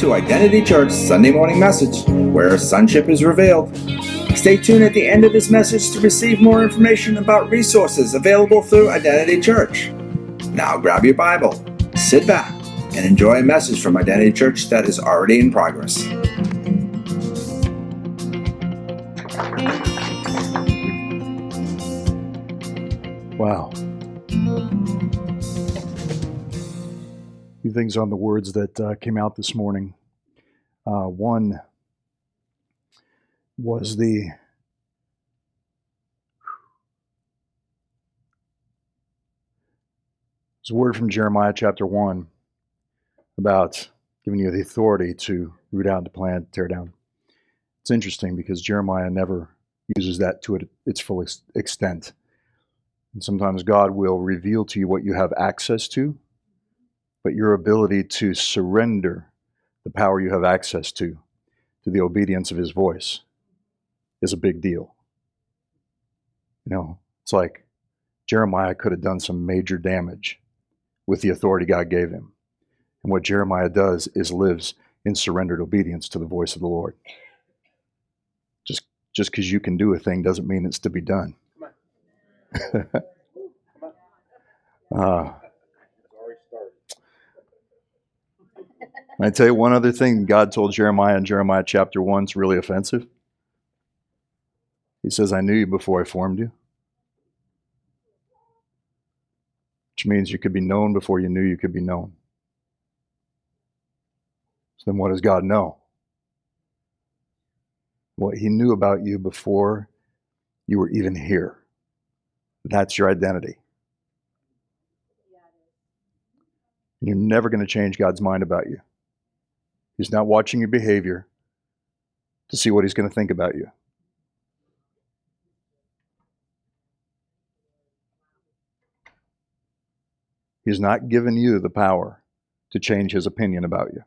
to Identity Church Sunday morning message, where sonship is revealed. Stay tuned at the end of this message to receive more information about resources available through Identity Church. Now grab your Bible, sit back, and enjoy a message from Identity Church that is already in progress. Wow. Few things on the words that uh, came out this morning. Uh, one was the It's a word from Jeremiah chapter 1 about giving you the authority to root out, to plant, tear down. It's interesting because Jeremiah never uses that to its full extent. And sometimes God will reveal to you what you have access to, but your ability to surrender the power you have access to, to the obedience of His voice, is a big deal. You know, it's like Jeremiah could have done some major damage with the authority God gave him. And what Jeremiah does is lives in surrendered obedience to the voice of the Lord. Just just because you can do a thing doesn't mean it's to be done. uh, I tell you one other thing God told Jeremiah in Jeremiah chapter 1 is really offensive. He says, I knew you before I formed you. Which means you could be known before you knew you could be known. So then what does God know? What he knew about you before you were even here. That's your identity. You're never going to change God's mind about you. He's not watching your behavior to see what he's going to think about you. He's not given you the power to change his opinion about you.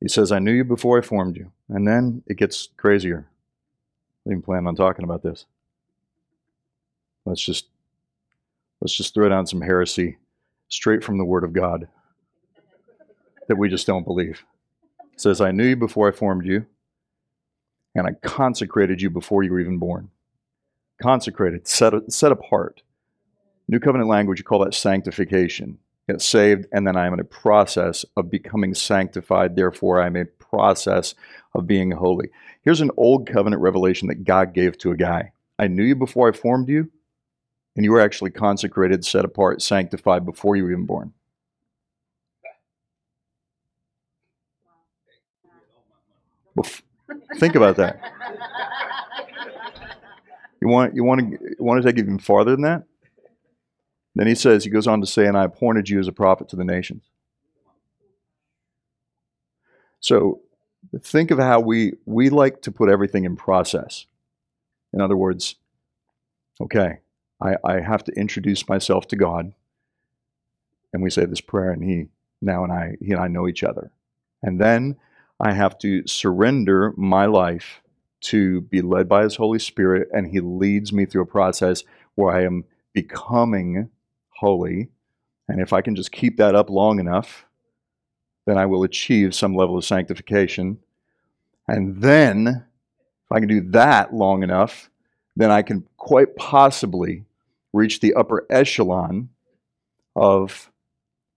He says, I knew you before I formed you. And then it gets crazier. I didn't plan on talking about this. Let's just let's just throw down some heresy straight from the Word of God that we just don't believe. It says, I knew you before I formed you, and I consecrated you before you were even born. Consecrated, set, set apart. New covenant language, you call that sanctification get saved, and then I'm in a process of becoming sanctified. Therefore, I'm in a process of being holy. Here's an old covenant revelation that God gave to a guy. I knew you before I formed you, and you were actually consecrated, set apart, sanctified before you were even born. Think about that. You want you want to you want to take even farther than that? Then he says, he goes on to say, and I appointed you as a prophet to the nations. So think of how we, we like to put everything in process. In other words, okay, I, I have to introduce myself to God. And we say this prayer, and he now and I, he and I know each other. And then I have to surrender my life to be led by his Holy Spirit, and he leads me through a process where I am becoming holy. And if I can just keep that up long enough, then I will achieve some level of sanctification. And then, if I can do that long enough, then I can quite possibly reach the upper echelon of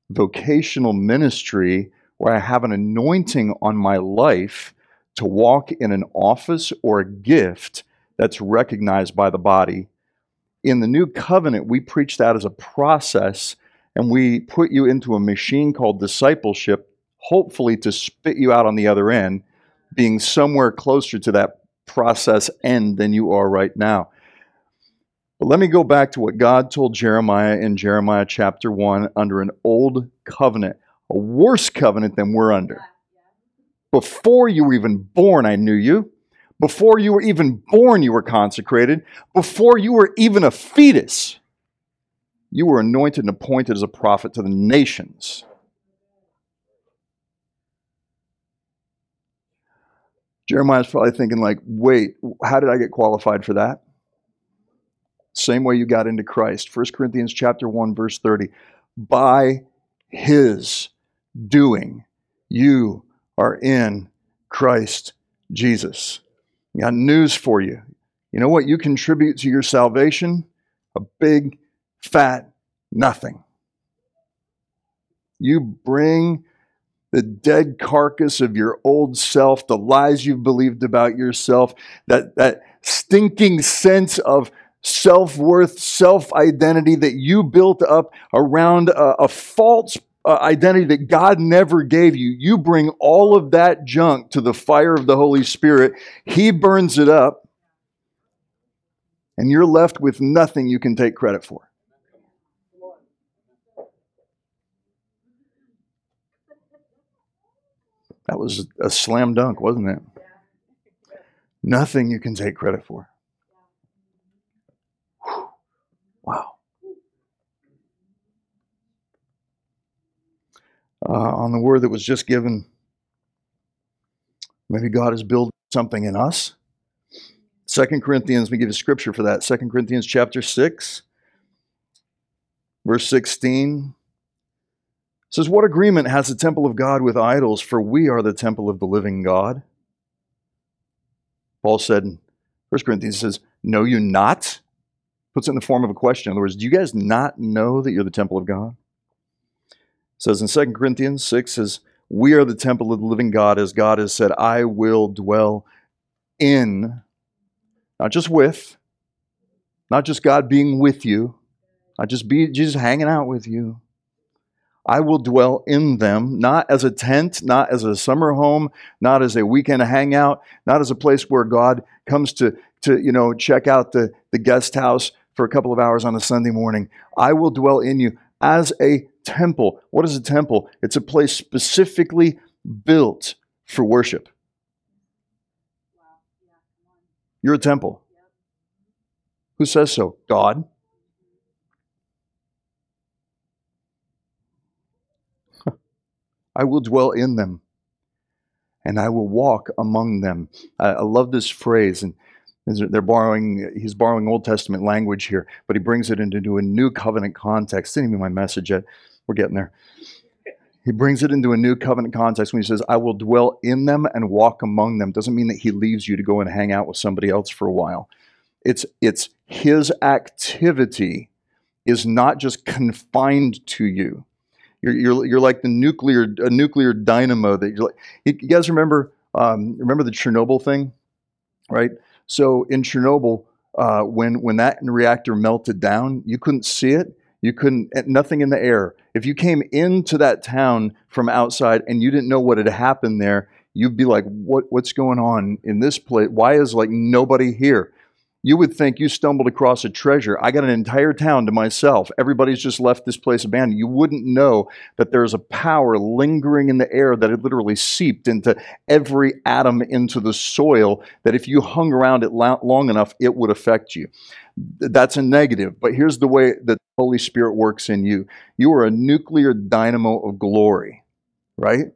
vocational ministry where I have an anointing on my life to walk in an office or a gift that's recognized by the body in the new covenant, we preach that as a process and we put you into a machine called discipleship, hopefully to spit you out on the other end, being somewhere closer to that process end than you are right now. But let me go back to what God told Jeremiah in Jeremiah chapter 1 under an old covenant, a worse covenant than we're under. Before you were even born, I knew you. Before you were even born, you were consecrated. Before you were even a fetus, you were anointed and appointed as a prophet to the nations. Jeremiah's probably thinking, like, wait, how did I get qualified for that? Same way you got into Christ. 1 Corinthians chapter 1, verse 30. by his doing. You are in Christ Jesus. Got news for you. You know what you contribute to your salvation? A big, fat nothing. You bring the dead carcass of your old self, the lies you've believed about yourself, that, that stinking sense of self worth, self identity that you built up around a, a false uh, identity that God never gave you. You bring all of that junk to the fire of the Holy Spirit, He burns it up, and you're left with nothing you can take credit for. That was a slam dunk, wasn't it? Nothing you can take credit for. Uh, on the word that was just given, maybe God is building something in us. Second Corinthians, we give a scripture for that. Second Corinthians chapter 6, verse 16 says, What agreement has the temple of God with idols? For we are the temple of the living God. Paul said in 1 Corinthians, says, Know you not? Puts it in the form of a question. In other words, do you guys not know that you're the temple of God? It says in 2 Corinthians 6 says, We are the temple of the living God, as God has said, I will dwell in, not just with, not just God being with you, not just be Jesus hanging out with you, I will dwell in them, not as a tent, not as a summer home, not as a weekend hangout, not as a place where God comes to, to you know, check out the, the guest house for a couple of hours on a Sunday morning. I will dwell in you as a temple. What is a temple? It's a place specifically built for worship. You're a temple. Who says so? God. I will dwell in them and I will walk among them. I, I love this phrase, and they're borrowing, he's borrowing Old Testament language here, but he brings it into a new covenant context. Didn't even my message yet. We're getting there. He brings it into a new covenant context when he says, I will dwell in them and walk among them. Doesn't mean that he leaves you to go and hang out with somebody else for a while. It's, it's his activity is not just confined to you. You're, you're, you're like the nuclear a nuclear dynamo that you're like. You guys remember um, remember the Chernobyl thing, right? So in Chernobyl, uh, when when that reactor melted down, you couldn't see it. You couldn't eh, nothing in the air. If you came into that town from outside and you didn't know what had happened there, you'd be like, "What what's going on in this place? Why is like nobody here?" You would think you stumbled across a treasure. I got an entire town to myself. Everybody's just left this place abandoned. You wouldn't know that there's a power lingering in the air that had literally seeped into every atom into the soil, that if you hung around it long enough, it would affect you. That's a negative. But here's the way that the Holy Spirit works in you you are a nuclear dynamo of glory, right?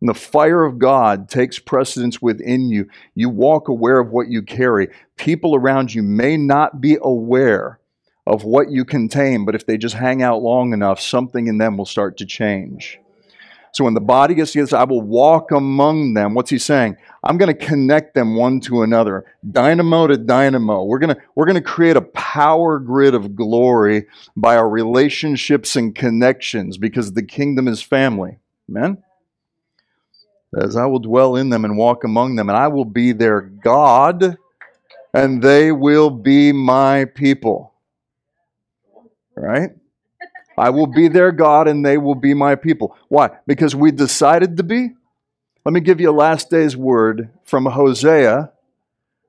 When the fire of God takes precedence within you, you walk aware of what you carry. People around you may not be aware of what you contain, but if they just hang out long enough, something in them will start to change. So when the body gets together, I will walk among them. What's he saying? I'm going to connect them one to another, dynamo to dynamo. We're going to we're going to create a power grid of glory by our relationships and connections because the kingdom is family. Amen as I will dwell in them and walk among them, and I will be their God, and they will be my people. Right? I will be their God, and they will be my people. Why? Because we decided to be? Let me give you a last day's word from Hosea,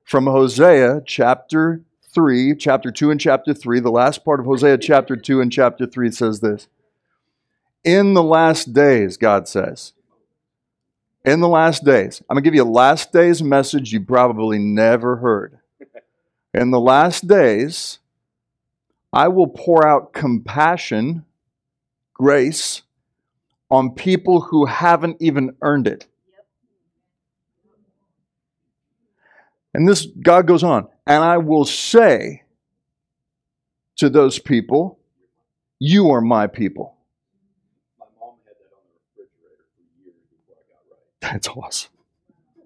from Hosea chapter 3, chapter 2 and chapter 3. The last part of Hosea chapter 2 and chapter 3 says this. In the last days, God says, in the last days. I'm going to give you a last days message you probably never heard. In the last days, I will pour out compassion, grace, on people who haven't even earned it. And this, God goes on, and I will say to those people, You are my people. That's awesome.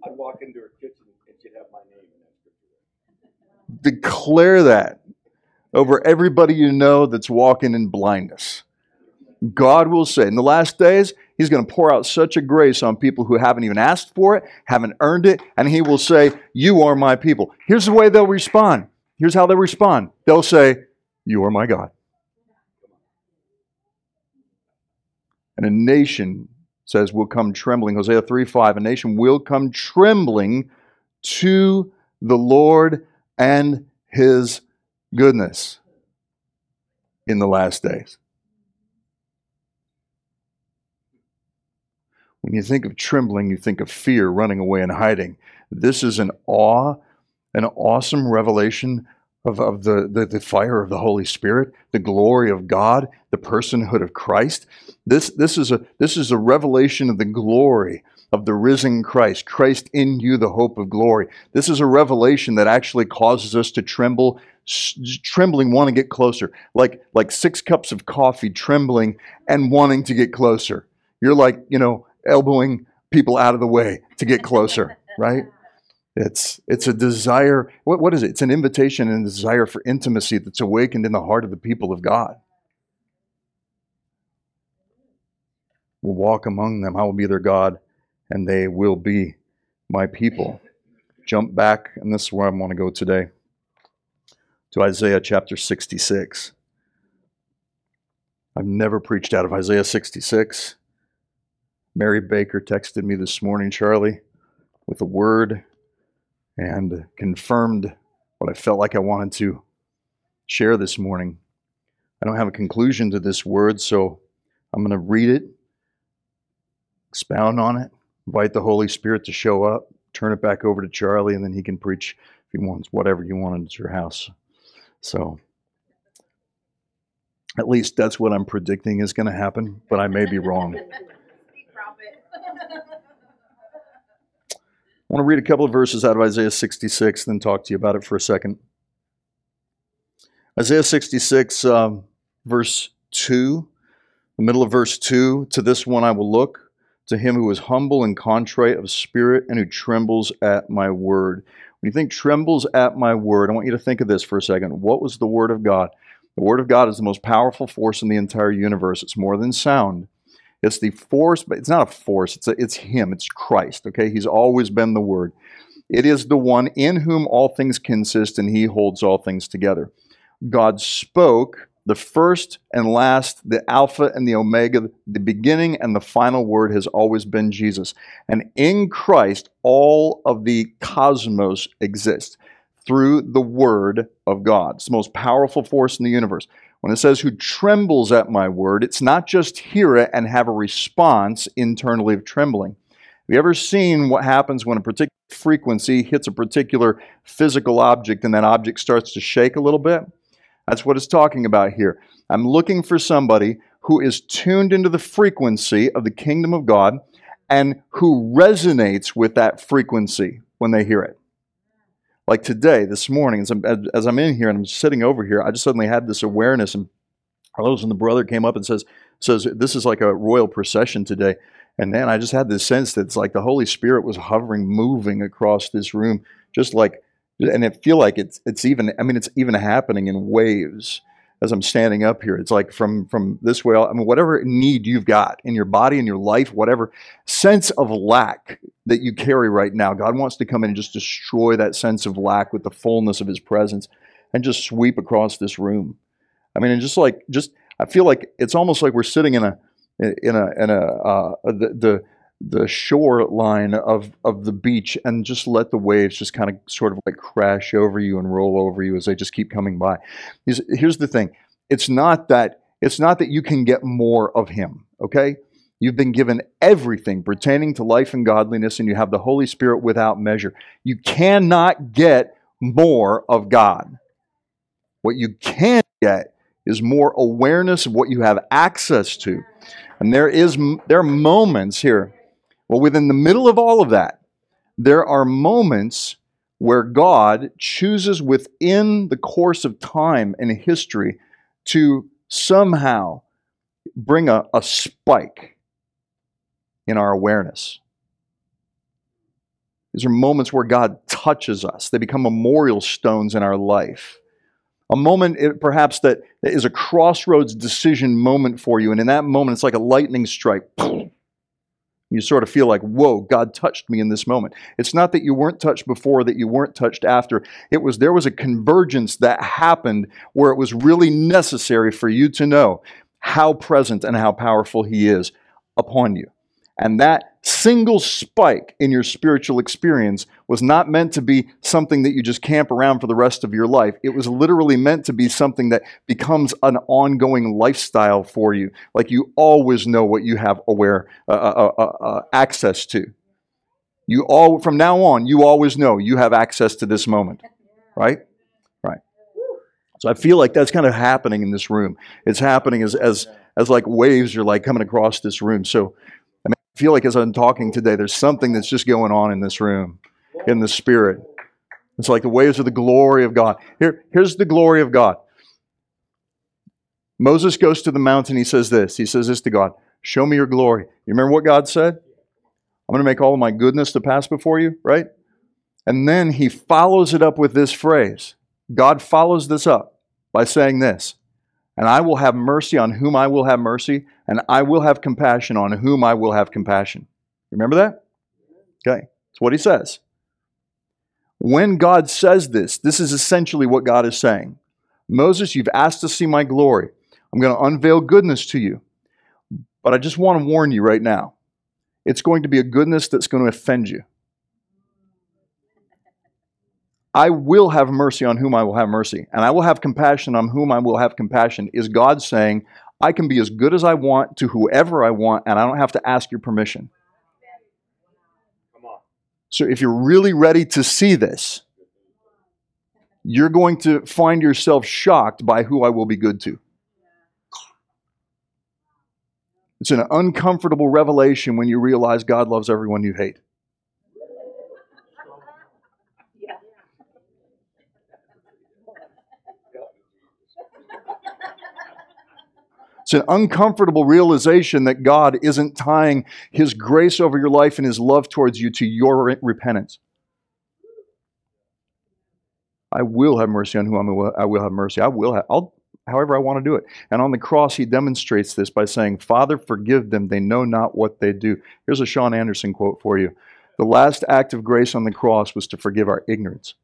I'd walk into her kitchen and she'd have my name in that scripture. Declare that over everybody you know that's walking in blindness. God will say, in the last days, He's going to pour out such a grace on people who haven't even asked for it, haven't earned it, and He will say, You are my people. Here's the way they'll respond. Here's how they'll respond they'll say, You are my God. And a nation says, will come trembling. Hosea 3 5, a nation will come trembling to the Lord and his goodness in the last days. When you think of trembling, you think of fear, running away and hiding. This is an awe, an awesome revelation of, of the, the, the fire of the Holy Spirit, the glory of God, the personhood of Christ. This, this, is a, this is a revelation of the glory of the risen Christ, Christ in you, the hope of glory. This is a revelation that actually causes us to tremble, trembling, want to get closer, like, like six cups of coffee, trembling and wanting to get closer. You're like, you know, elbowing people out of the way to get closer, right? It's, it's a desire. What, what is it? It's an invitation and a desire for intimacy that's awakened in the heart of the people of God. Will walk among them. I will be their God, and they will be my people. Jump back, and this is where I want to go today to Isaiah chapter 66. I've never preached out of Isaiah 66. Mary Baker texted me this morning, Charlie, with a word and confirmed what I felt like I wanted to share this morning. I don't have a conclusion to this word, so I'm going to read it, expound on it, invite the Holy Spirit to show up, turn it back over to Charlie, and then he can preach if he wants whatever you want at your house. So, at least that's what I'm predicting is going to happen, but I may be wrong. I want to read a couple of verses out of Isaiah 66, then talk to you about it for a second. Isaiah 66, um, verse 2, the middle of verse 2 To this one I will look, to him who is humble and contrite of spirit and who trembles at my word. When you think trembles at my word, I want you to think of this for a second. What was the word of God? The word of God is the most powerful force in the entire universe. It's more than sound. It's the force, but it's not a force. It's a, it's Him. It's Christ. Okay, He's always been the Word. It is the one in whom all things consist, and He holds all things together. God spoke the first and last, the Alpha and the Omega, the beginning and the final word has always been Jesus. And in Christ, all of the cosmos exists through the Word of God. It's the most powerful force in the universe. When it says who trembles at my word, it's not just hear it and have a response internally of trembling. Have you ever seen what happens when a particular frequency hits a particular physical object and that object starts to shake a little bit? That's what it's talking about here. I'm looking for somebody who is tuned into the frequency of the kingdom of God and who resonates with that frequency when they hear it. Like today, this morning, as I'm, as I'm in here and I'm sitting over here, I just suddenly had this awareness. And Carlos and the brother came up and says, says this is like a royal procession today. And then I just had this sense that it's like the Holy Spirit was hovering, moving across this room, just like, and it feel like it's it's even. I mean, it's even happening in waves as I'm standing up here. It's like from from this way. I mean, whatever need you've got in your body, in your life, whatever sense of lack that you carry right now, God wants to come in and just destroy that sense of lack with the fullness of His presence, and just sweep across this room. I mean, and just like just I feel like it's almost like we're sitting in a in a in a uh, the, the the shoreline of, of the beach and just let the waves just kind of sort of like crash over you and roll over you as they just keep coming by. Here's, here's the thing. It's not that it's not that you can get more of him, okay? You've been given everything pertaining to life and godliness, and you have the Holy Spirit without measure. You cannot get more of God. What you can get is more awareness of what you have access to. And there is there are moments here well, within the middle of all of that, there are moments where God chooses within the course of time and history to somehow bring a, a spike in our awareness. These are moments where God touches us. They become memorial stones in our life. A moment, perhaps, that is a crossroads decision moment for you. And in that moment, it's like a lightning strike. You sort of feel like, whoa, God touched me in this moment. It's not that you weren't touched before, that you weren't touched after. It was there was a convergence that happened where it was really necessary for you to know how present and how powerful He is upon you. And that single spike in your spiritual experience was not meant to be something that you just camp around for the rest of your life. It was literally meant to be something that becomes an ongoing lifestyle for you. Like you always know what you have aware uh, uh, uh, uh, uh access to. You all from now on, you always know you have access to this moment, right? Right. So I feel like that's kind of happening in this room. It's happening as as as like waves are like coming across this room. So feel like as I'm talking today, there's something that's just going on in this room, in the spirit. It's like the waves of the glory of God. Here, here's the glory of God. Moses goes to the mountain. He says this. He says this to God Show me your glory. You remember what God said? I'm going to make all of my goodness to pass before you, right? And then he follows it up with this phrase. God follows this up by saying this and I will have mercy on whom I will have mercy, and I will have compassion on whom I will have compassion. Remember that? Okay, that's what he says. When God says this, this is essentially what God is saying Moses, you've asked to see my glory. I'm going to unveil goodness to you. But I just want to warn you right now it's going to be a goodness that's going to offend you. I will have mercy on whom I will have mercy, and I will have compassion on whom I will have compassion, is God saying, I can be as good as I want to whoever I want, and I don't have to ask your permission. So if you're really ready to see this, you're going to find yourself shocked by who I will be good to. It's an uncomfortable revelation when you realize God loves everyone you hate. It's an uncomfortable realization that God isn't tying His grace over your life and His love towards you to your repentance. I will have mercy on whom I am. I will have mercy. I will have, I'll, however I want to do it. And on the cross, he demonstrates this by saying, Father, forgive them. They know not what they do. Here's a Sean Anderson quote for you. The last act of grace on the cross was to forgive our ignorance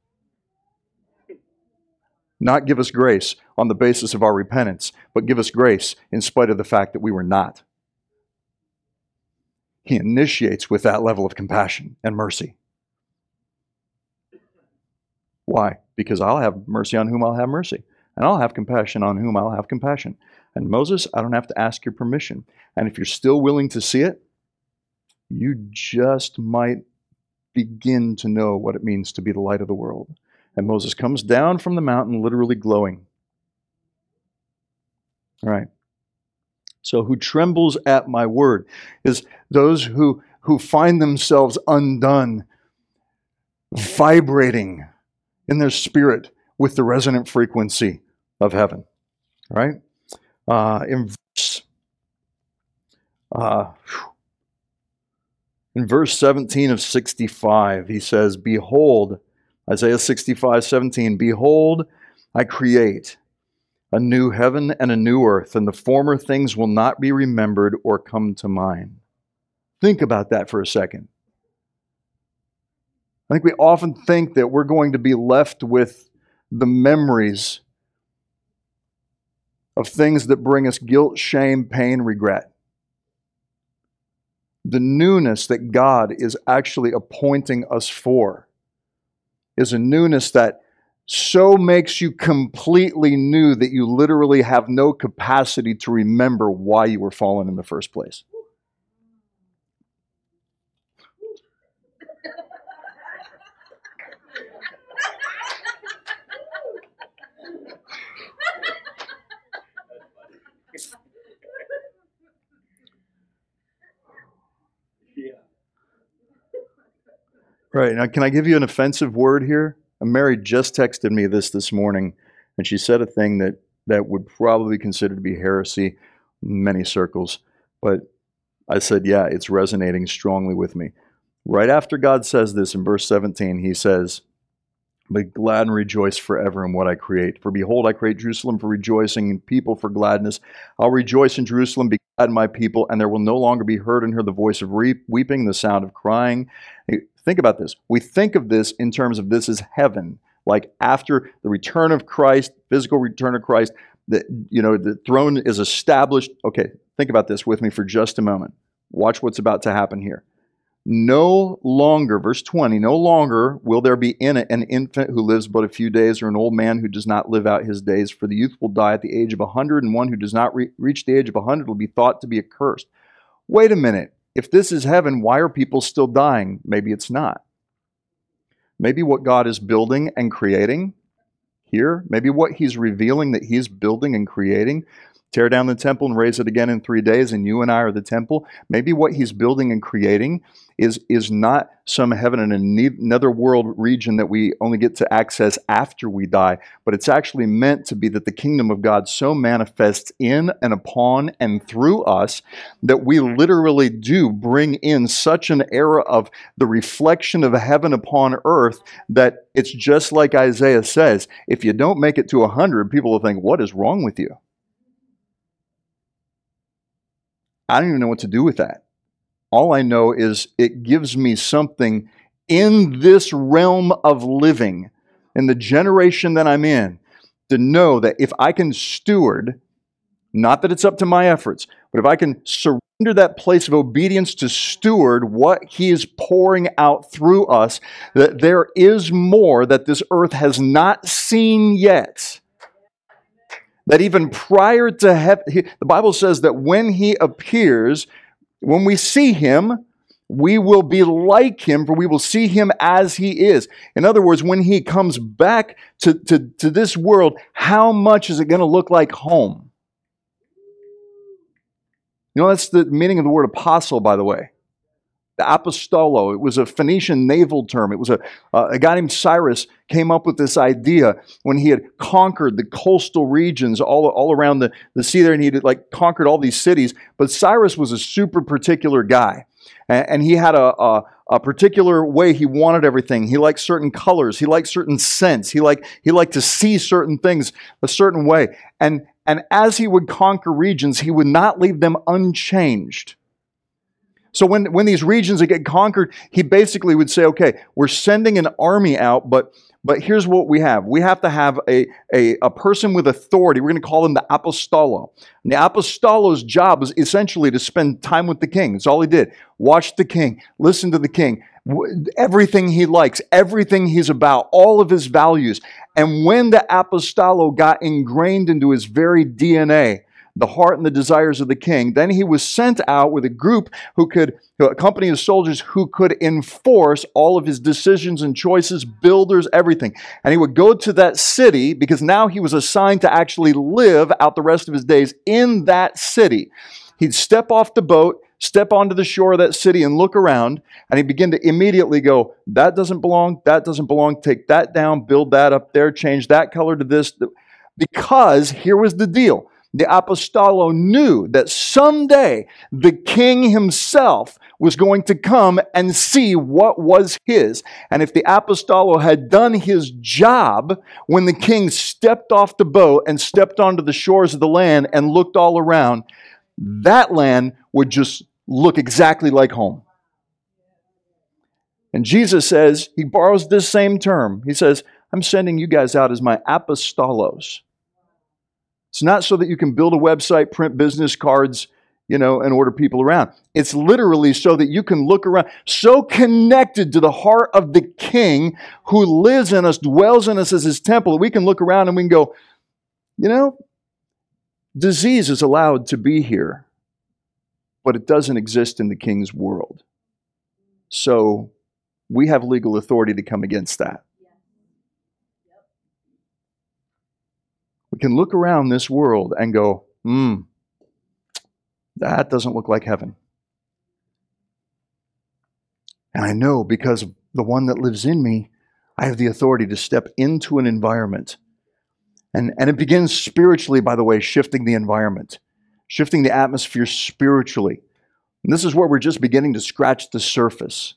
not give us grace on the basis of our repentance, but give us grace in spite of the fact that we were not. He initiates with that level of compassion and mercy. Why? Because I'll have mercy on whom I'll have mercy, and I'll have compassion on whom I'll have compassion. And Moses, I don't have to ask your permission. And if you're still willing to see it, you just might begin to know what it means to be the light of the world. And Moses comes down from the mountain, literally glowing. All right. So, who trembles at my word is those who, who find themselves undone, vibrating in their spirit with the resonant frequency of heaven. All right? Uh, in verse, uh, in verse 17 of 65, he says, Behold, Isaiah 65, 17, Behold, I create a new heaven and a new earth, and the former things will not be remembered or come to mind. Think about that for a second. I think we often think that we're going to be left with the memories of things that bring us guilt, shame, pain, regret. The newness that God is actually appointing us for is a newness that so makes you completely new that you literally have no capacity to remember why you were fallen in the first place. Right. Now, can I give you an offensive word here? Mary just texted me this this morning, and she said a thing that, that would probably be considered to be heresy in many circles. But I said, yeah, it's resonating strongly with me. Right after God says this in verse 17, he says, Be glad and rejoice forever in what I create. For behold, I create Jerusalem for rejoicing and people for gladness. I'll rejoice in Jerusalem, be glad in my people, and there will no longer be heard in her the voice of weeping, the sound of crying. Think about this. We think of this in terms of this is heaven, like after the return of Christ, physical return of Christ, that you know the throne is established. Okay, think about this with me for just a moment. Watch what's about to happen here. No longer, verse 20, no longer will there be in it an infant who lives but a few days or an old man who does not live out his days, for the youth will die at the age of a 100, and one who does not re- reach the age of a 100 will be thought to be accursed. Wait a minute. If this is heaven, why are people still dying? Maybe it's not. Maybe what God is building and creating here, maybe what He's revealing that He's building and creating tear down the temple and raise it again in three days, and you and I are the temple. Maybe what he's building and creating is, is not some heaven in another world region that we only get to access after we die, but it's actually meant to be that the kingdom of God so manifests in and upon and through us that we literally do bring in such an era of the reflection of heaven upon earth that it's just like Isaiah says if you don't make it to 100, people will think, What is wrong with you? I don't even know what to do with that. All I know is it gives me something in this realm of living, in the generation that I'm in, to know that if I can steward, not that it's up to my efforts, but if I can surrender that place of obedience to steward what He is pouring out through us, that there is more that this earth has not seen yet that even prior to heaven, the Bible says that when he appears, when we see him, we will be like him, for we will see him as he is. In other words, when he comes back to, to, to this world, how much is it going to look like home? You know, that's the meaning of the word apostle, by the way apostolo. It was a Phoenician naval term. It was a, uh, a guy named Cyrus came up with this idea when he had conquered the coastal regions all, all around the, the sea there, and he had like conquered all these cities. But Cyrus was a super particular guy. And, and he had a, a, a, particular way he wanted everything. He liked certain colors. He liked certain scents. He liked, he liked to see certain things a certain way. And, and as he would conquer regions, he would not leave them unchanged. So when, when these regions get conquered, he basically would say, okay, we're sending an army out, but but here's what we have. We have to have a, a, a person with authority. We're going to call them the apostolo. And the apostolo's job was essentially to spend time with the king. That's all he did. Watch the king, listen to the king, everything he likes, everything he's about, all of his values. And when the apostolo got ingrained into his very DNA, the heart and the desires of the king. Then he was sent out with a group who could, a company of soldiers who could enforce all of his decisions and choices, builders, everything. And he would go to that city because now he was assigned to actually live out the rest of his days in that city. He'd step off the boat, step onto the shore of that city and look around, and he'd begin to immediately go, That doesn't belong, that doesn't belong, take that down, build that up there, change that color to this. Because here was the deal the apostolo knew that someday the king himself was going to come and see what was his. And if the apostolo had done his job when the king stepped off the boat and stepped onto the shores of the land and looked all around, that land would just look exactly like home. And Jesus says, he borrows this same term. He says, I'm sending you guys out as my apostolos. It's not so that you can build a website, print business cards, you know, and order people around. It's literally so that you can look around, so connected to the heart of the King who lives in us, dwells in us as his temple, that we can look around and we can go, you know, disease is allowed to be here, but it doesn't exist in the King's world. So we have legal authority to come against that. Can look around this world and go, hmm, that doesn't look like heaven. And I know because the one that lives in me, I have the authority to step into an environment. And, and it begins spiritually, by the way, shifting the environment, shifting the atmosphere spiritually. And this is where we're just beginning to scratch the surface.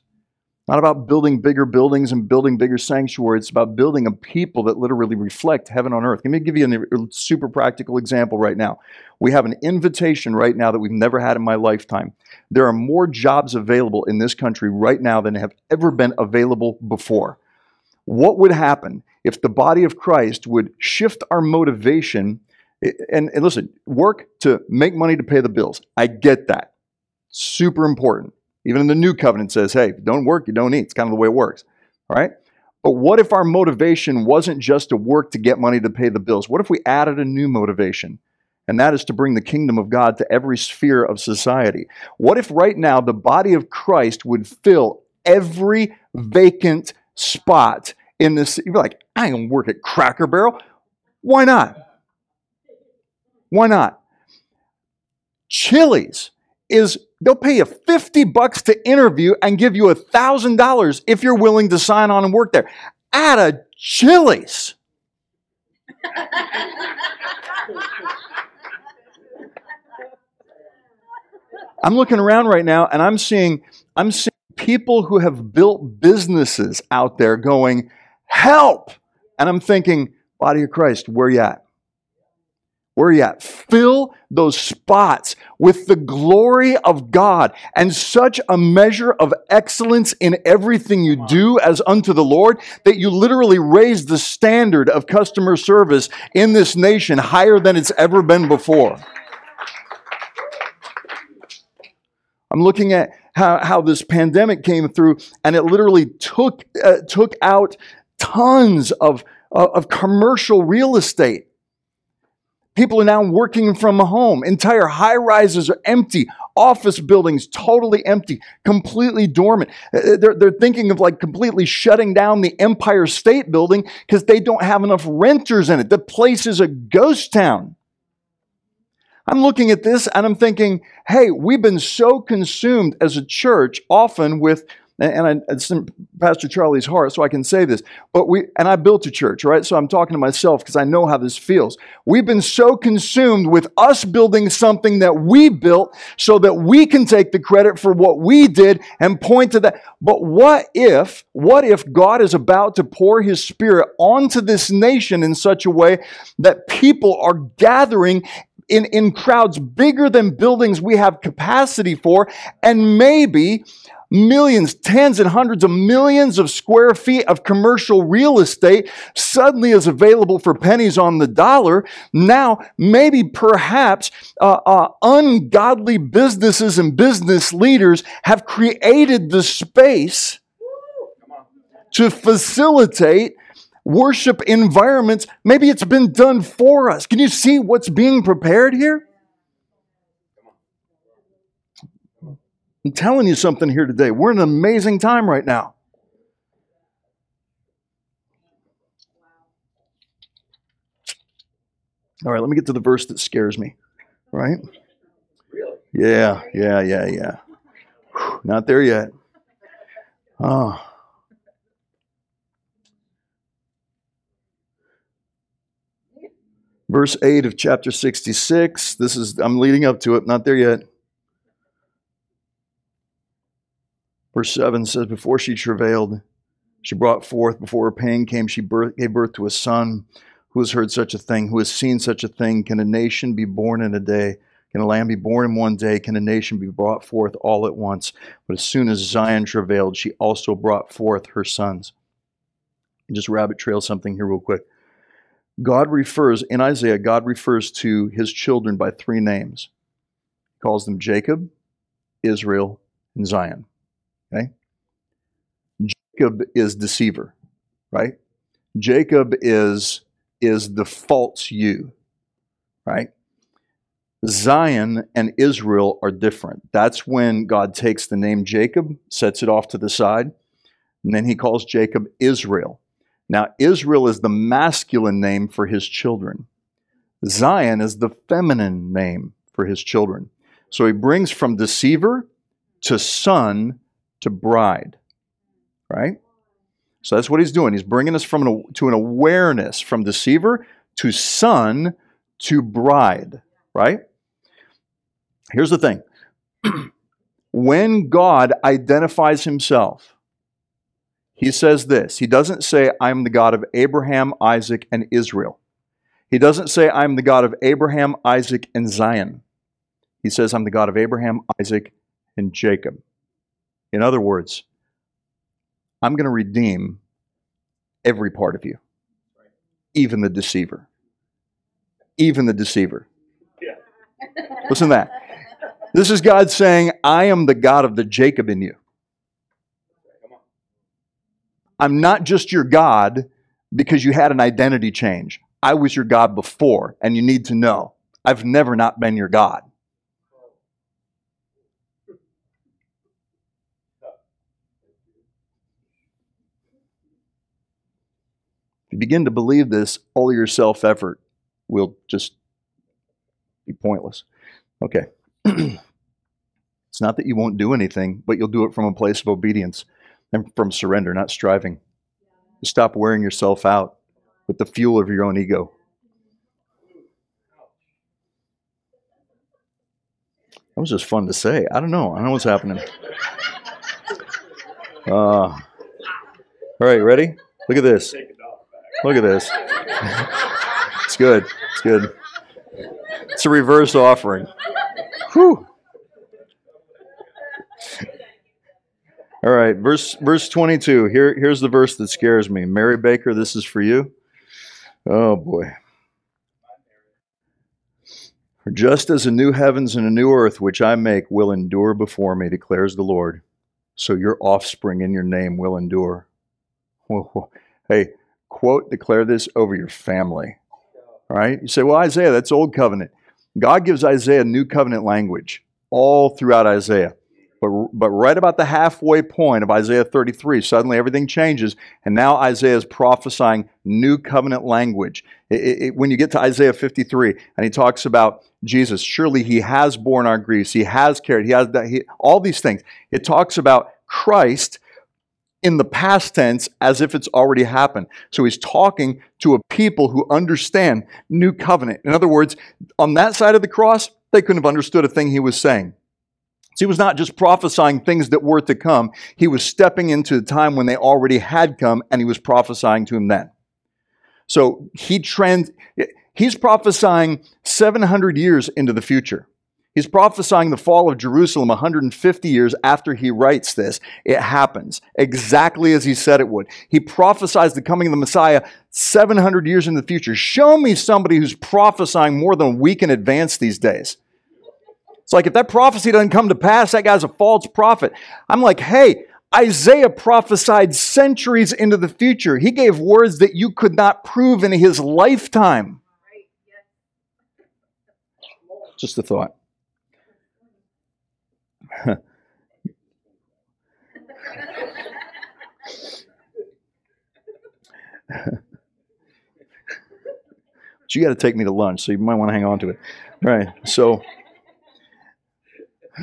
Not about building bigger buildings and building bigger sanctuaries. It's about building a people that literally reflect heaven on earth. Let me give you a super practical example right now. We have an invitation right now that we've never had in my lifetime. There are more jobs available in this country right now than have ever been available before. What would happen if the body of Christ would shift our motivation? And, and listen, work to make money to pay the bills. I get that. Super important. Even in the new covenant says, hey, don't work, you don't eat. It's kind of the way it works. All right? But what if our motivation wasn't just to work to get money to pay the bills? What if we added a new motivation? And that is to bring the kingdom of God to every sphere of society. What if right now the body of Christ would fill every vacant spot in this? You're like, I ain't gonna work at Cracker Barrel. Why not? Why not? Chili's is they'll pay you 50 bucks to interview and give you $1,000 if you're willing to sign on and work there. At a Chili's. I'm looking around right now and I'm seeing I'm seeing people who have built businesses out there going, "Help!" And I'm thinking, "Body of Christ, where you at? Where are you at? Fill those spots with the glory of God and such a measure of excellence in everything you do as unto the Lord that you literally raise the standard of customer service in this nation higher than it's ever been before. I'm looking at how, how this pandemic came through and it literally took, uh, took out tons of, uh, of commercial real estate People are now working from home. Entire high rises are empty. Office buildings totally empty, completely dormant. Uh, uh, they're, they're thinking of like completely shutting down the Empire State Building because they don't have enough renters in it. The place is a ghost town. I'm looking at this and I'm thinking, hey, we've been so consumed as a church often with and I, it's in Pastor Charlie's heart, so I can say this. But we, and I built a church, right? So I'm talking to myself because I know how this feels. We've been so consumed with us building something that we built so that we can take the credit for what we did and point to that. But what if, what if God is about to pour his spirit onto this nation in such a way that people are gathering in, in crowds bigger than buildings we have capacity for, and maybe millions, tens and hundreds of millions of square feet of commercial real estate suddenly is available for pennies on the dollar. Now, maybe perhaps uh, uh, ungodly businesses and business leaders have created the space to facilitate worship environments. Maybe it's been done for us. Can you see what's being prepared here? I'm telling you something here today. We're in an amazing time right now. All right, let me get to the verse that scares me. Right? Really? Yeah, yeah, yeah, yeah. Whew, not there yet. Oh. Verse 8 of chapter 66. This is I'm leading up to it, not there yet. Verse 7 says, Before she travailed, she brought forth, before her pain came, she birth, gave birth to a son. Who has heard such a thing? Who has seen such a thing? Can a nation be born in a day? Can a lamb be born in one day? Can a nation be brought forth all at once? But as soon as Zion travailed, she also brought forth her sons. And just rabbit trail something here, real quick. God refers, in Isaiah, God refers to his children by three names. He calls them Jacob, Israel, and Zion. Okay? Jacob is deceiver, right? Jacob is is the false you, right? Zion and Israel are different. That's when God takes the name Jacob, sets it off to the side, and then he calls Jacob Israel. Now, Israel is the masculine name for his children. Zion is the feminine name for his children. So he brings from deceiver to son to bride, right? So that's what he's doing. He's bringing us from an, to an awareness from deceiver to son to bride, right? Here's the thing when God identifies himself he says this. He doesn't say, I'm the God of Abraham, Isaac, and Israel. He doesn't say, I'm the God of Abraham, Isaac, and Zion. He says, I'm the God of Abraham, Isaac, and Jacob. In other words, I'm going to redeem every part of you, even the deceiver. Even the deceiver. Yeah. Listen to that. This is God saying, I am the God of the Jacob in you. I'm not just your God because you had an identity change. I was your God before, and you need to know I've never not been your God. You begin to believe this, all your self effort will just be pointless. Okay. it's not that you won't do anything, but you'll do it from a place of obedience and from surrender, not striving. Stop wearing yourself out with the fuel of your own ego. That was just fun to say. I don't know. I don't know what's happening. Uh, all right, ready? Look at this. Take it off back. Look at this. It's good. It's good. It's a reverse offering. Whew. All right, verse verse 22. Here, here's the verse that scares me. Mary Baker, this is for you. Oh boy. For just as a new heavens and a new earth which I make will endure before me, declares the Lord, so your offspring in your name will endure. Whoa. Hey, quote, declare this over your family. All right? You say, well, Isaiah, that's old covenant. God gives Isaiah new covenant language all throughout Isaiah. But, but right about the halfway point of Isaiah 33, suddenly everything changes, and now Isaiah is prophesying new covenant language. It, it, when you get to Isaiah 53, and he talks about Jesus, surely he has borne our griefs, he has carried, he has that, he, all these things. It talks about Christ in the past tense as if it's already happened. So he's talking to a people who understand new covenant. In other words, on that side of the cross, they couldn't have understood a thing he was saying. So he was not just prophesying things that were to come, he was stepping into the time when they already had come and he was prophesying to him then. So he trend he's prophesying 700 years into the future. He's prophesying the fall of Jerusalem 150 years after he writes this. It happens exactly as he said it would. He prophesies the coming of the Messiah 700 years in the future. Show me somebody who's prophesying more than a week in advance these days. It's like if that prophecy doesn't come to pass, that guy's a false prophet. I'm like, hey, Isaiah prophesied centuries into the future. He gave words that you could not prove in his lifetime. Just a thought. but you got to take me to lunch, so you might want to hang on to it. Right. So,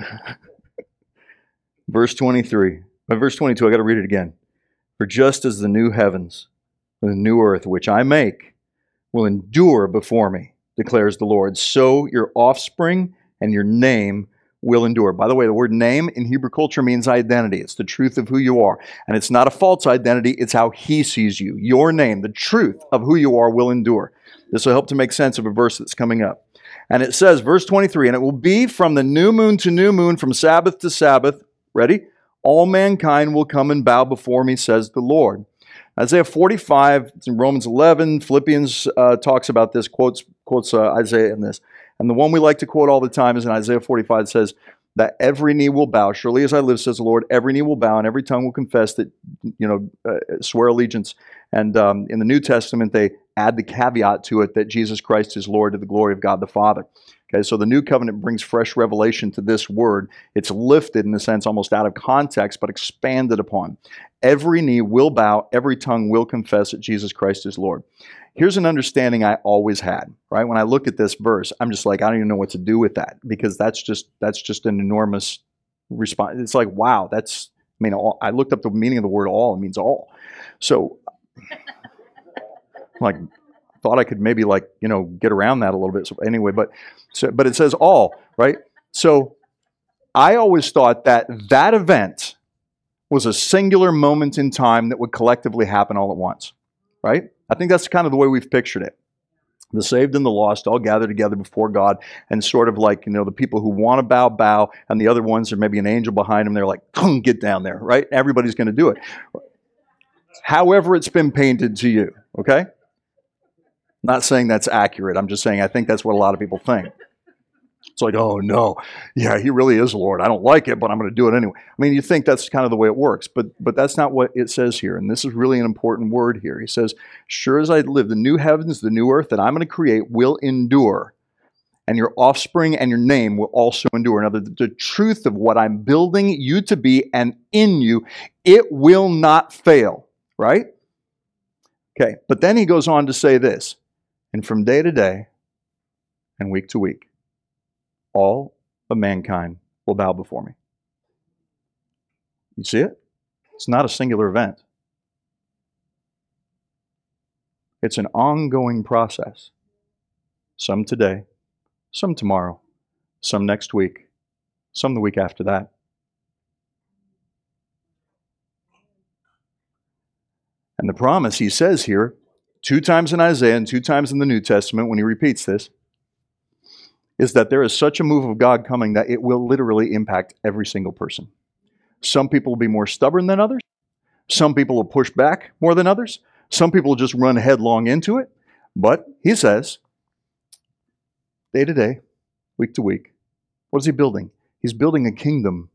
verse 23, uh, verse 22, I got to read it again. For just as the new heavens and the new earth, which I make, will endure before me, declares the Lord, so your offspring and your name will endure. By the way, the word name in Hebrew culture means identity. It's the truth of who you are. And it's not a false identity, it's how he sees you. Your name, the truth of who you are, will endure. This will help to make sense of a verse that's coming up. And it says, verse 23, and it will be from the new moon to new moon, from Sabbath to Sabbath. Ready? All mankind will come and bow before me, says the Lord. Isaiah 45, it's in Romans 11, Philippians uh, talks about this, quotes, quotes uh, Isaiah in this. And the one we like to quote all the time is in Isaiah 45 it says, that every knee will bow. Surely as I live, says the Lord, every knee will bow and every tongue will confess that, you know, uh, swear allegiance. And um, in the New Testament, they add the caveat to it that Jesus Christ is Lord to the glory of God the Father. Okay, so the new covenant brings fresh revelation to this word. It's lifted in a sense almost out of context, but expanded upon. Every knee will bow, every tongue will confess that Jesus Christ is Lord. Here's an understanding I always had, right? When I look at this verse, I'm just like, I don't even know what to do with that because that's just that's just an enormous response. It's like, wow, that's I mean, all, I looked up the meaning of the word all, it means all. So like thought I could maybe like, you know, get around that a little bit. So anyway, but so but it says all, right? So I always thought that that event was a singular moment in time that would collectively happen all at once, right? I think that's kind of the way we've pictured it. The saved and the lost all gather together before God, and sort of like, you know, the people who want to bow, bow, and the other ones are maybe an angel behind them. They're like, get down there, right? Everybody's going to do it. However, it's been painted to you, okay? Not saying that's accurate. I'm just saying I think that's what a lot of people think. It's like, oh no, yeah, he really is Lord. I don't like it, but I'm going to do it anyway. I mean, you think that's kind of the way it works, but but that's not what it says here. And this is really an important word here. He says, "Sure as I live, the new heavens, the new earth that I'm going to create will endure." And your offspring and your name will also endure. Now, the, the truth of what I'm building you to be and in you, it will not fail, right? Okay, but then he goes on to say this, and from day to day and week to week, all of mankind will bow before me. You see it? It's not a singular event. It's an ongoing process. Some today, some tomorrow, some next week, some the week after that. And the promise he says here, two times in Isaiah and two times in the New Testament when he repeats this, is that there is such a move of God coming that it will literally impact every single person. Some people will be more stubborn than others. Some people will push back more than others. Some people will just run headlong into it. But he says, day to day, week to week, what is he building? He's building a kingdom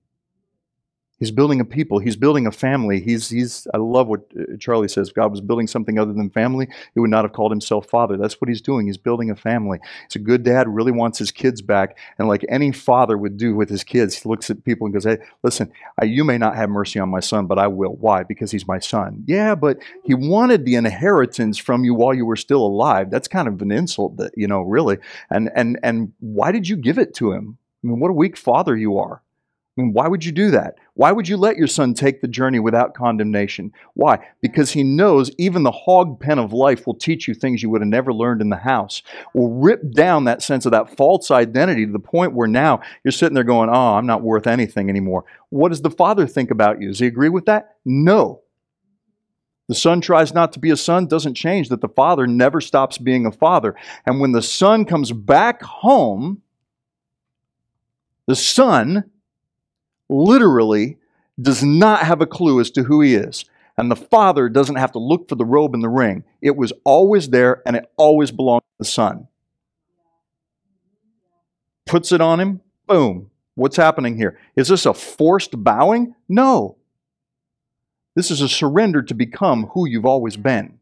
He's building a people. He's building a family. He's, he's, I love what uh, Charlie says. God was building something other than family. He would not have called himself father. That's what he's doing. He's building a family. He's a good dad, really wants his kids back. And like any father would do with his kids, he looks at people and goes, Hey, listen, I, you may not have mercy on my son, but I will. Why? Because he's my son. Yeah, but he wanted the inheritance from you while you were still alive. That's kind of an insult, that, you know, really. And, and, and why did you give it to him? I mean, what a weak father you are. I mean, why would you do that? Why would you let your son take the journey without condemnation? Why? Because he knows even the hog pen of life will teach you things you would have never learned in the house, will rip down that sense of that false identity to the point where now you're sitting there going, Oh, I'm not worth anything anymore. What does the father think about you? Does he agree with that? No. The son tries not to be a son, doesn't change that the father never stops being a father. And when the son comes back home, the son literally does not have a clue as to who he is. And the father doesn't have to look for the robe and the ring. It was always there and it always belonged to the son. Puts it on him, boom. What's happening here? Is this a forced bowing? No. This is a surrender to become who you've always been.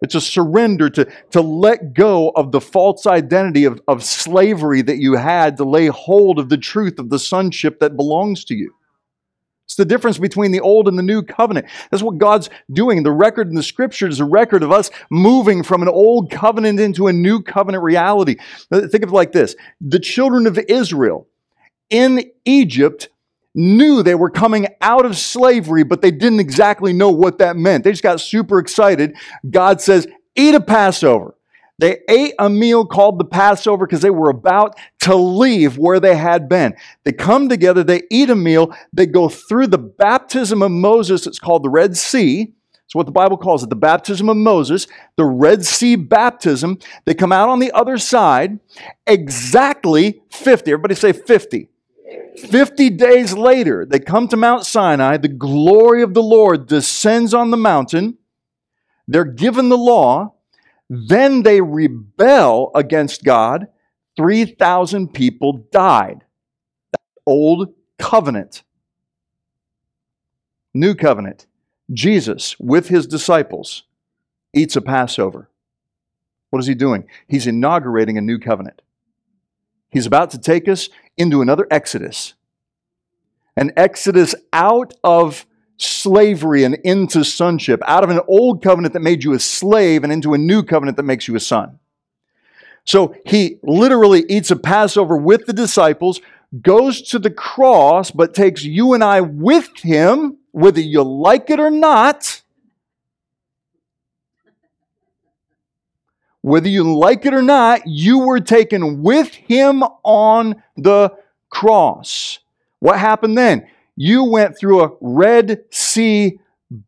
It's a surrender to, to let go of the false identity of, of slavery that you had to lay hold of the truth of the sonship that belongs to you. It's the difference between the old and the new covenant. That's what God's doing. The record in the scriptures is a record of us moving from an old covenant into a new covenant reality. Think of it like this the children of Israel in Egypt knew they were coming out of slavery, but they didn't exactly know what that meant. They just got super excited. God says, eat a Passover. They ate a meal called the Passover because they were about to leave where they had been. They come together, they eat a meal, they go through the baptism of Moses. It's called the Red Sea. It's what the Bible calls it the baptism of Moses, the Red Sea baptism. They come out on the other side exactly 50. Everybody say 50. 50 days later, they come to Mount Sinai. The glory of the Lord descends on the mountain. They're given the law. Then they rebel against God. 3,000 people died. That old covenant. New covenant. Jesus, with his disciples, eats a Passover. What is he doing? He's inaugurating a new covenant. He's about to take us into another exodus. An exodus out of slavery and into sonship, out of an old covenant that made you a slave and into a new covenant that makes you a son. So he literally eats a Passover with the disciples, goes to the cross, but takes you and I with him, whether you like it or not. Whether you like it or not, you were taken with him on the cross. What happened then? You went through a Red Sea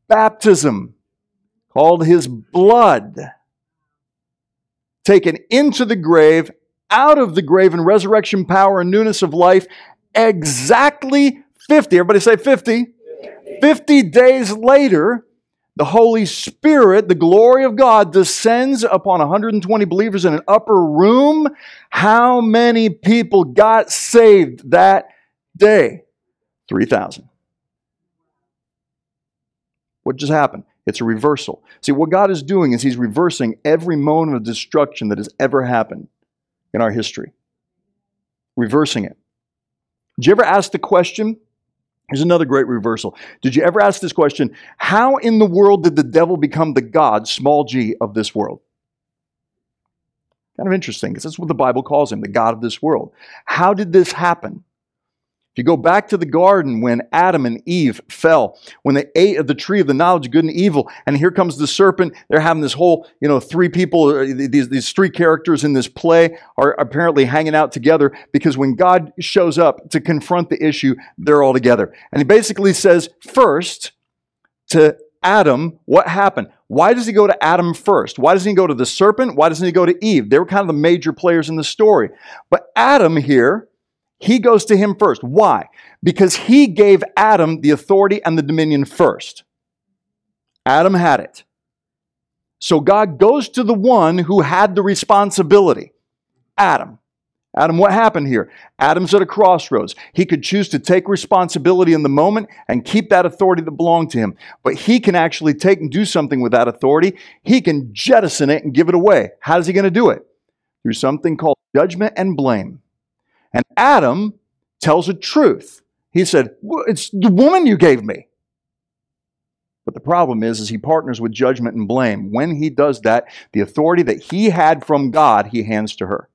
baptism called his blood, taken into the grave, out of the grave in resurrection power and newness of life, exactly 50. Everybody say 50. 50 days later, the Holy Spirit, the glory of God, descends upon 120 believers in an upper room. How many people got saved that day? 3,000. What just happened? It's a reversal. See, what God is doing is He's reversing every moment of destruction that has ever happened in our history. Reversing it. Did you ever ask the question? Here's another great reversal. Did you ever ask this question? How in the world did the devil become the God, small g, of this world? Kind of interesting because that's what the Bible calls him, the God of this world. How did this happen? If you go back to the garden when Adam and Eve fell, when they ate of the tree of the knowledge of good and evil, and here comes the serpent, they're having this whole, you know, three people, uh, these, these three characters in this play are apparently hanging out together because when God shows up to confront the issue, they're all together. And he basically says, first, to Adam, what happened? Why does he go to Adam first? Why doesn't he go to the serpent? Why doesn't he go to Eve? They were kind of the major players in the story. But Adam here, he goes to him first. Why? Because he gave Adam the authority and the dominion first. Adam had it. So God goes to the one who had the responsibility Adam. Adam, what happened here? Adam's at a crossroads. He could choose to take responsibility in the moment and keep that authority that belonged to him. But he can actually take and do something with that authority. He can jettison it and give it away. How's he going to do it? Through something called judgment and blame. And Adam tells the truth. He said, It's the woman you gave me. But the problem is, is he partners with judgment and blame. When he does that, the authority that he had from God, he hands to her.